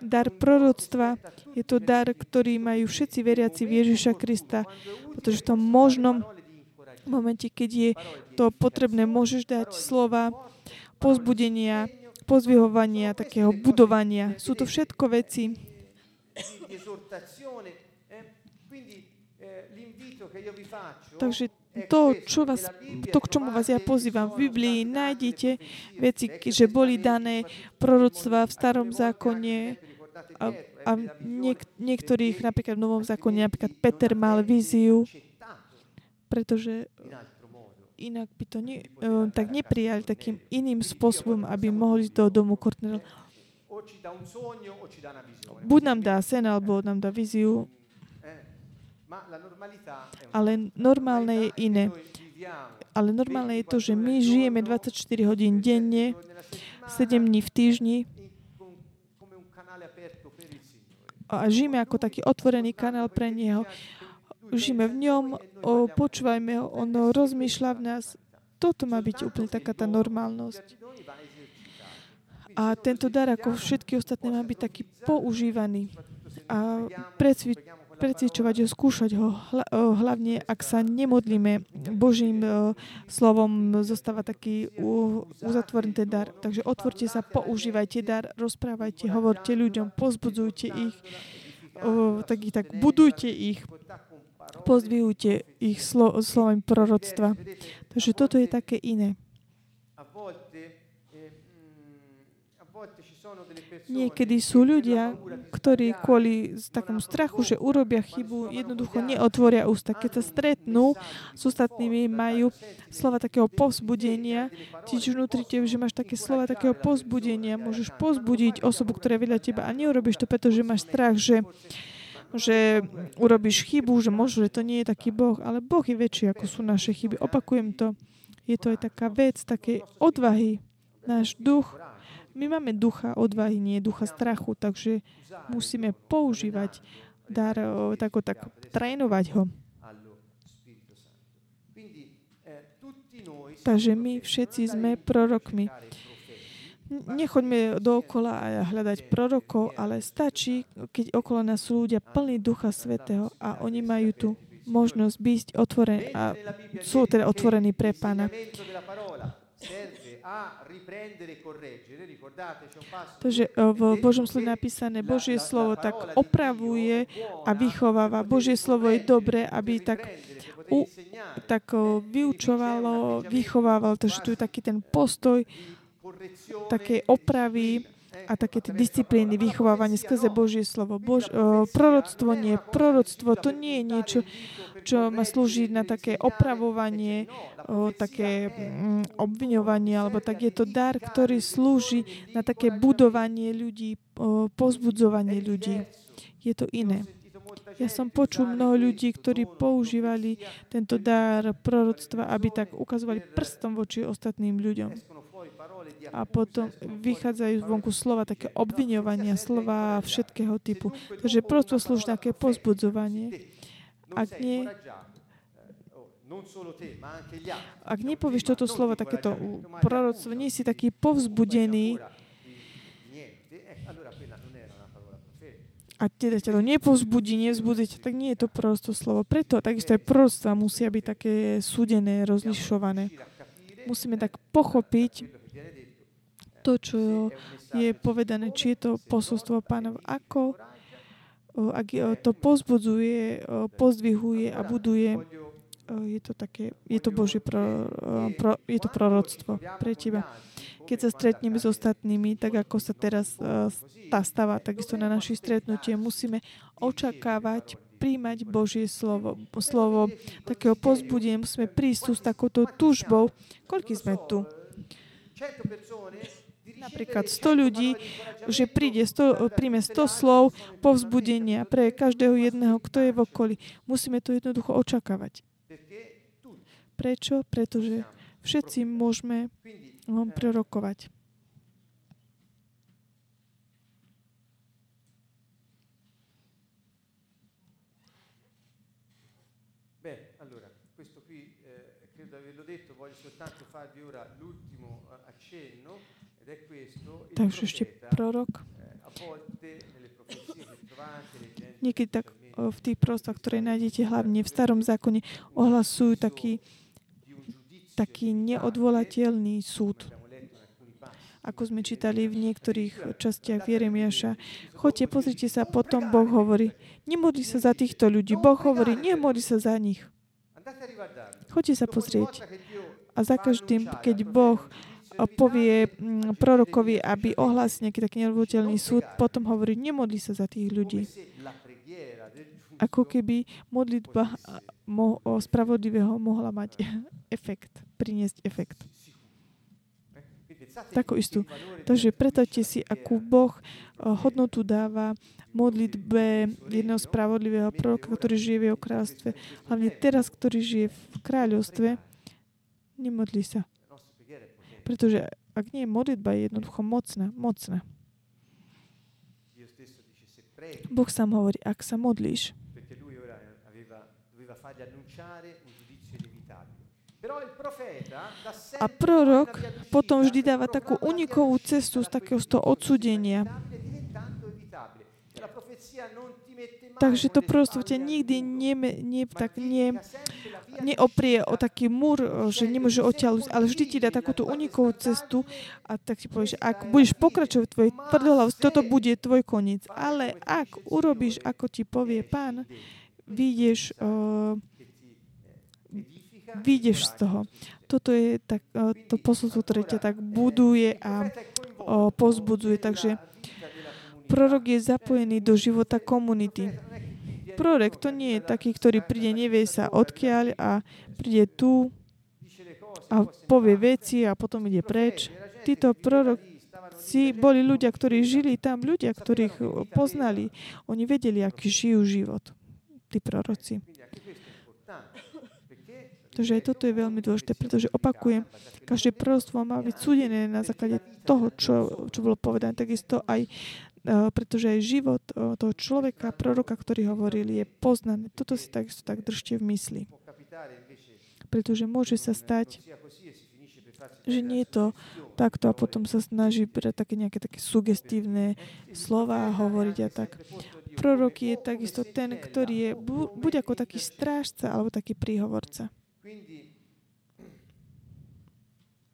Dar proroctva je to dar, ktorý majú všetci veriaci v Ježiša Krista, pretože v tom možnom momente, keď je to potrebné, môžeš dať slova pozbudenia, pozvihovania, takého budovania. Sú to všetko veci, Takže to, čo vás, to, k čomu vás ja pozývam. V Biblii, nájdete veci, že boli dané proroctva v starom zákone a, a niek- niektorých, napríklad v Novom zákone, napríklad Peter mal víziu, pretože inak by to ne, tak neprijali takým iným spôsobom, aby mohli ísť do domu Kornel. Buď nám dá sen, alebo nám dá víziu, ale normálne je iné. Ale normálne je to, že my žijeme 24 hodín denne, 7 dní v týždni a žijeme ako taký otvorený kanál pre Neho. Žijeme v ňom, o, počúvajme ho, on rozmýšľa v nás. Toto má byť úplne taká tá normálnosť. A tento dar, ako všetky ostatné, má byť taký používaný a precvič, precvičovať ho, skúšať ho. Hlavne, ak sa nemodlíme Božím slovom, zostáva taký uzatvorený ten dar. Takže otvorte sa, používajte dar, rozprávajte, hovorte ľuďom, pozbudzujte ich, tak, tak budujte ich, pozdvihujte ich slo, slovami proroctva. Takže toto je také iné. Niekedy sú ľudia, ktorí kvôli takému strachu, že urobia chybu, jednoducho neotvoria ústa. Keď sa stretnú s ostatnými, majú slova takého povzbudenia. Čiže vnútri teba, že máš také slova takého povzbudenia. Môžeš pozbudiť osobu, ktorá je vedľa teba a neurobiš to, pretože máš strach, že že urobíš chybu, že možno, že to nie je taký Boh, ale Boh je väčší, ako sú naše chyby. Opakujem to. Je to aj taká vec, také odvahy. Náš duch my máme ducha odvahy, nie ducha strachu, takže musíme používať dar, tako, tak, trénovať ho. Takže my všetci sme prorokmi. Nechoďme dookola a hľadať prorokov, ale stačí, keď okolo nás sú ľudia plní Ducha Svetého a oni majú tu možnosť byť otvorení a sú teda otvorení pre Pána. Takže v Božom slove napísané, Božie slovo tak opravuje a vychováva. Božie slovo je dobré, aby tak, u, tak vyučovalo, vychovávalo. Takže tu je taký ten postoj také opravy a také tie disciplíny, vychovávanie skrze Božie slovo. Bož, uh, proroctvo nie. Proroctvo to nie je niečo, čo má slúžiť na také opravovanie, o, také mm, obviňovanie, alebo tak je to dar, ktorý slúži na také budovanie ľudí, o, pozbudzovanie ľudí. Je to iné. Ja som počul mnoho ľudí, ktorí používali tento dar proroctva, aby tak ukazovali prstom voči ostatným ľuďom. A potom vychádzajú vonku slova, také obviňovania, slova všetkého typu. Takže prosto slúži také pozbudzovanie. Ak nie, ak nepovieš toto slovo, takéto proroctvo, nie si taký povzbudený, a teda ťa to nepovzbudí, nevzbudí tak nie je to prosto slovo. Preto takisto aj proroctva musia byť také súdené, rozlišované. Musíme tak pochopiť to, čo je povedané, či je to posolstvo pánov, ako ak to pozbudzuje, pozdvihuje a buduje, je to také, je to Božie pro, pro, je to proroctvo pre teba. Keď sa stretneme s ostatnými, tak ako sa teraz tá stáva takisto na naši stretnutie, musíme očakávať príjmať Božie slovo, slovo takého pozbudenia. Musíme prísť tu s takouto túžbou. Koľko sme tu? Napríklad 100 ľudí, že príde 100, príjme 100 slov povzbudenia pre každého jedného, kto je v okolí. Musíme to jednoducho očakávať. Prečo? Pretože všetci môžeme prorokovať. Takže ešte prorok. Niekedy tak v tých prostoch, ktoré nájdete hlavne v starom zákone, ohlasujú taký, taký neodvolateľný súd. Ako sme čítali v niektorých častiach Jeremiaša. Choďte, pozrite sa, potom Boh hovorí, nemodli sa za týchto ľudí. Boh hovorí, nemodli sa za nich. Choďte sa pozrieť. A za každým, keď Boh povie mm, prorokovi, aby ohlásil nejaký taký neodvoliteľný súd, potom hovorí, nemodli sa za tých ľudí. Ako keby modlitba mo- o spravodlivého mohla mať efekt, priniesť efekt. Takú istú. Takže predstavte si, akú Boh hodnotu dáva modlitbe jedného spravodlivého proroka, ktorý žije v jeho kráľovstve. Hlavne teraz, ktorý žije v kráľovstve, nemodli sa. Pretože ak nie modlitba, je jednoducho mocná, mocná. Boh sám hovorí, ak sa modlíš, a prorok potom vždy dáva takú unikovú cestu z takého z toho odsudenia. Takže to prosto ťa nikdy nie, nie, tak nie, neoprie o taký múr, že nemôže odtiaľ, ale vždy ti dá takúto unikovú cestu a tak ti povie, že ak budeš pokračovať v tvojej tvrdohlavosti, toto bude tvoj koniec. Ale ak urobíš, ako ti povie pán, vyjdeš, uh, vyjdeš z toho. Toto je tak, uh, to posolstvo, ktoré ťa tak buduje a uh, pozbudzuje. Takže Prorok je zapojený do života komunity. Prorok to nie je taký, ktorý príde, nevie sa odkiaľ a príde tu a povie veci a potom ide preč. Títo proroci boli ľudia, ktorí žili tam, ľudia, ktorých poznali. Oni vedeli, aký žijú život. Tí proroci. Takže toto je veľmi dôležité, pretože opakujem, každé prorostvo má byť súdené na základe toho, čo, čo bolo povedané. Takisto aj Eh, pretože aj život eh, toho človeka, proroka, ktorý hovoril, je poznaný. Toto si takisto tak držte v mysli. Pretože môže sa stať, že nie je to takto a potom sa snaží brať také nejaké také sugestívne slova a hovoriť a tak. Prorok je takisto ten, ktorý je buď ako taký strážca alebo taký príhovorca.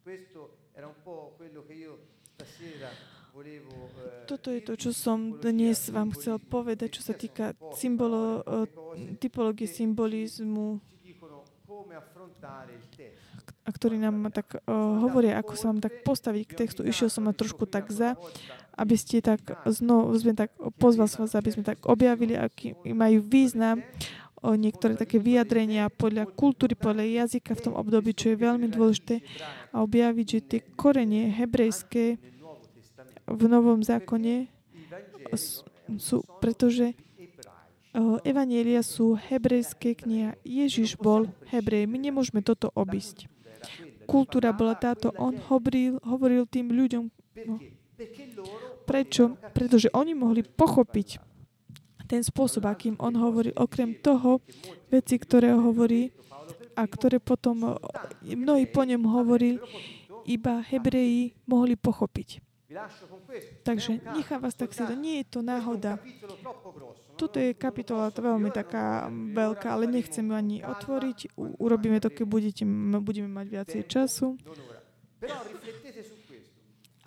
Questo era un po' quello che io stasera toto je to, čo som dnes vám chcel povedať, čo sa týka symbolo, typológie symbolizmu, a ktorí nám tak uh, hovoria, ako sa vám tak postaviť k textu. Išiel som ma trošku tak za, aby ste tak znovu, sme tak pozval som vás, aby sme tak objavili, aký majú význam o niektoré také vyjadrenia podľa kultúry, podľa jazyka v tom období, čo je veľmi dôležité a objaviť, že tie korenie hebrejské v Novom zákone sú, pretože Evanielia sú hebrejské knihy. Ježiš bol hebrej. My nemôžeme toto obísť. Kultúra bola táto. On hovoril, hovoril tým ľuďom. No. Prečo? Pretože oni mohli pochopiť ten spôsob, akým on hovorí. Okrem toho, veci, ktoré hovorí a ktoré potom mnohí po ňom hovorili, iba Hebreji mohli pochopiť. Takže nechám vás tak si to. Nie je to náhoda. Toto je kapitola to veľmi taká veľká, ale nechcem ju ani otvoriť. urobíme to, keď budete, budeme mať viacej času.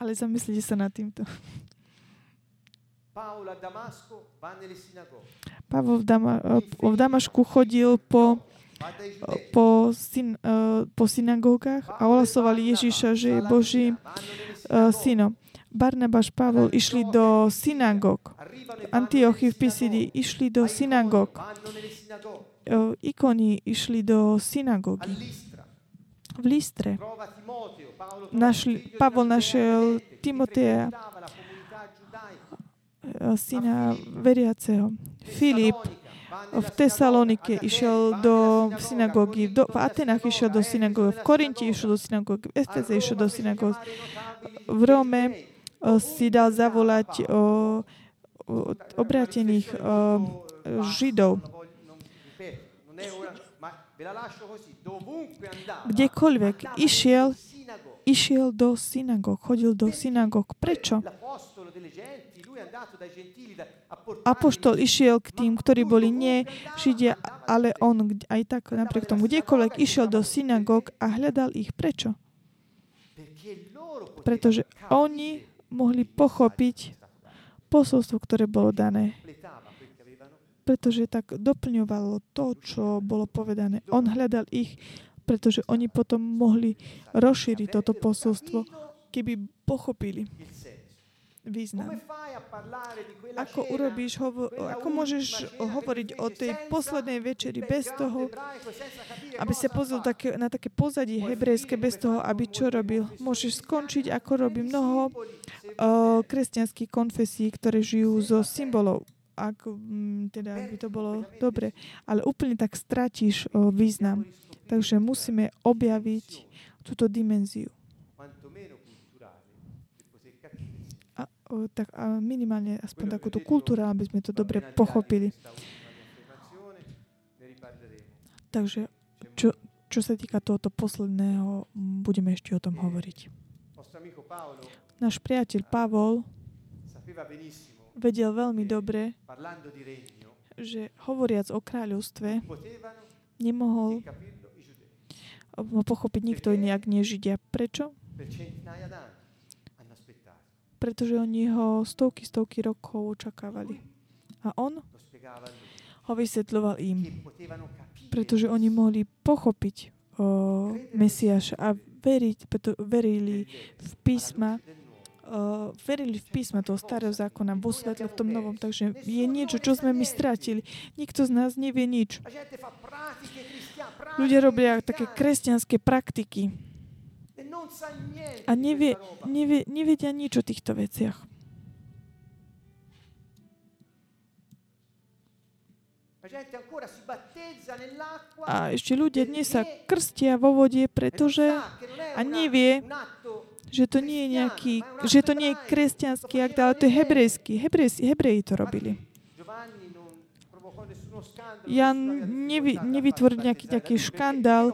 Ale zamyslite sa nad týmto. Pavol v, Dama, v Damašku chodil po, po, syn, po synagógach a ohlasovali Ježiša, že je Boží uh, synom. Barnabáš Pavol išli do synagóg. Antiochy v Pisidy išli do synagóg. ikoni išli do synagógy. V Listre Našli, Pavol našiel veramente che Timotea, frequentava la comunità giudaica. uh, syna veriaceho. Filip v Tesalonike išiel do synagógy, do, v Atenách išiel do synagógy, v Korinti išiel do synagógy, v A Efeze išiel do synagógy. V Rome uh, si dal zavolať o, o obrátených uh, Židov. Kdekoľvek išiel, išiel do synagóg, chodil do synagóg. Prečo? Apoštol išiel k tým, ktorí boli nie Židia, ale on aj tak napriek tomu kdekoľvek išiel do synagóg a hľadal ich. Prečo? Pretože oni mohli pochopiť posolstvo, ktoré bolo dané. Pretože tak doplňovalo to, čo bolo povedané. On hľadal ich, pretože oni potom mohli rozšíriť toto posolstvo, keby pochopili význam. Ako urobíš, hovo- ako môžeš hovoriť o tej poslednej večeri bez toho, aby sa pozrel také, na také pozadie hebrejské, bez toho, aby čo robil. Môžeš skončiť, ako robí mnoho uh, kresťanských konfesí, ktoré žijú zo symbolov. Ak mm, teda by to bolo dobre. Ale úplne tak stratíš uh, význam. Takže musíme objaviť túto dimenziu. A, o, tak, a minimálne aspoň takúto kultúru, aby sme to dobre pochopili. Takže čo, čo sa týka tohoto posledného, budeme ešte o tom hovoriť. Náš priateľ Pavol vedel veľmi dobre, že hovoriac o kráľovstve nemohol capirlo i giudei ho pochopiť nikto iný, ak nie Židia. Prečo? Pretože oni ho stovky, stovky rokov očakávali. A on ho vysvetľoval im. pretože oni mohli pochopiť o, Mesiáša a veriť, preto verili v písma, o, verili v písma toho starého zákona vo svetle v tom novom. Takže je niečo, čo sme my stratili. Nikto z nás nevie nič. Ľudia robia také kresťanské praktiky a nevie, nevie, nevedia nič o týchto veciach. A ešte ľudia dnes sa krstia vo vode, pretože a nevie, že to nie je nejaký, že to nie je kresťanský akt, ale to je hebrejský. Hebrejsi, hebreji to robili. Jan nevy, nevytvoril nejaký taký škandál,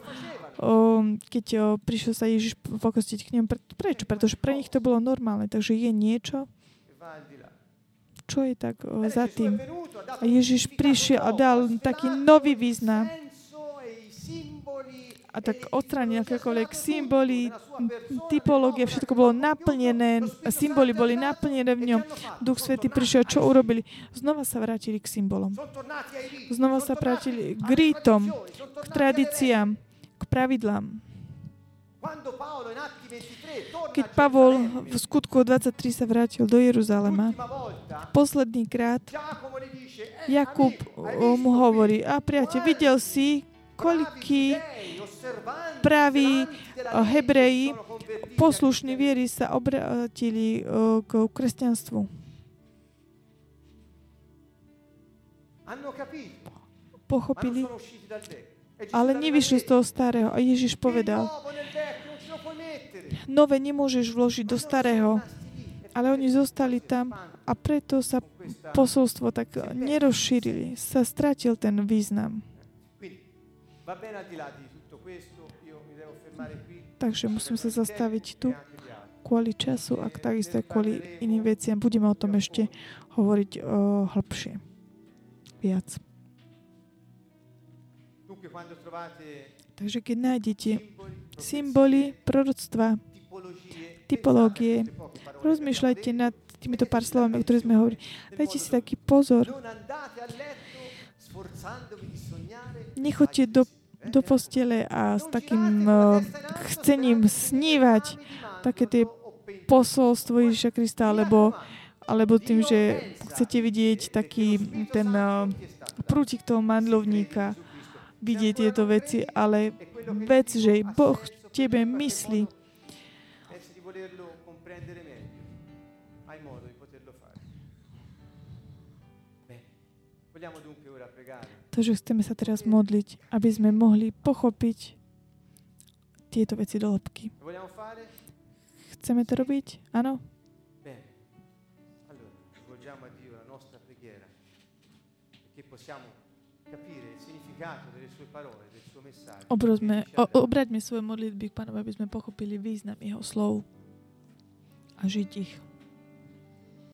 o, keď o, prišiel sa Ježiš pokostiť k. Pre, prečo? Pretože pre nich to bolo normálne. Takže je niečo, čo je tak o, za tým. A Ježiš prišiel a dal taký nový význam a tak odstránil akékoľvek symboly, typológia, všetko bolo naplnené, symboly boli naplnené v ňom. Duch Svetý prišiel, čo urobili? Znova sa vrátili k symbolom. Znova sa vrátili k rítom, k tradíciám, k pravidlám. Keď Pavol v skutku 23 sa vrátil do Jeruzalema, posledný krát Jakub mu hovorí, a priateľ, videl si, koľký praví o, hebreji, poslušní viery sa obratili o, k kresťanstvu. Pochopili, ale nevyšli z toho starého. A Ježiš povedal, nové nemôžeš vložiť do starého, ale oni zostali tam a preto sa posolstvo tak nerozšírili, sa stratil ten význam. Takže musím sa zastaviť tu kvôli času a takisto aj kvôli iným veciam. Budeme o tom ešte hovoriť o, hĺbšie. Viac. Takže keď nájdete symboly, proroctva, typológie, rozmýšľajte nad týmito pár slovami, o ktorých sme hovorili. Dajte si taký pozor. Nechoďte do, do postele a s takým uh, chcením snívať také tie posolstvo Ježiša Krista, alebo, alebo tým, že chcete vidieť taký ten uh, prútik toho mandlovníka, vidieť tieto veci, ale vec, že Boh tebe myslí, pregare. to, že chceme sa teraz modliť, aby sme mohli pochopiť tieto veci do hĺbky. Chceme to robiť? Áno? Obrozme, o, obraťme svoje modlitby k Pánovi, aby sme pochopili význam Jeho slov a žiť ich.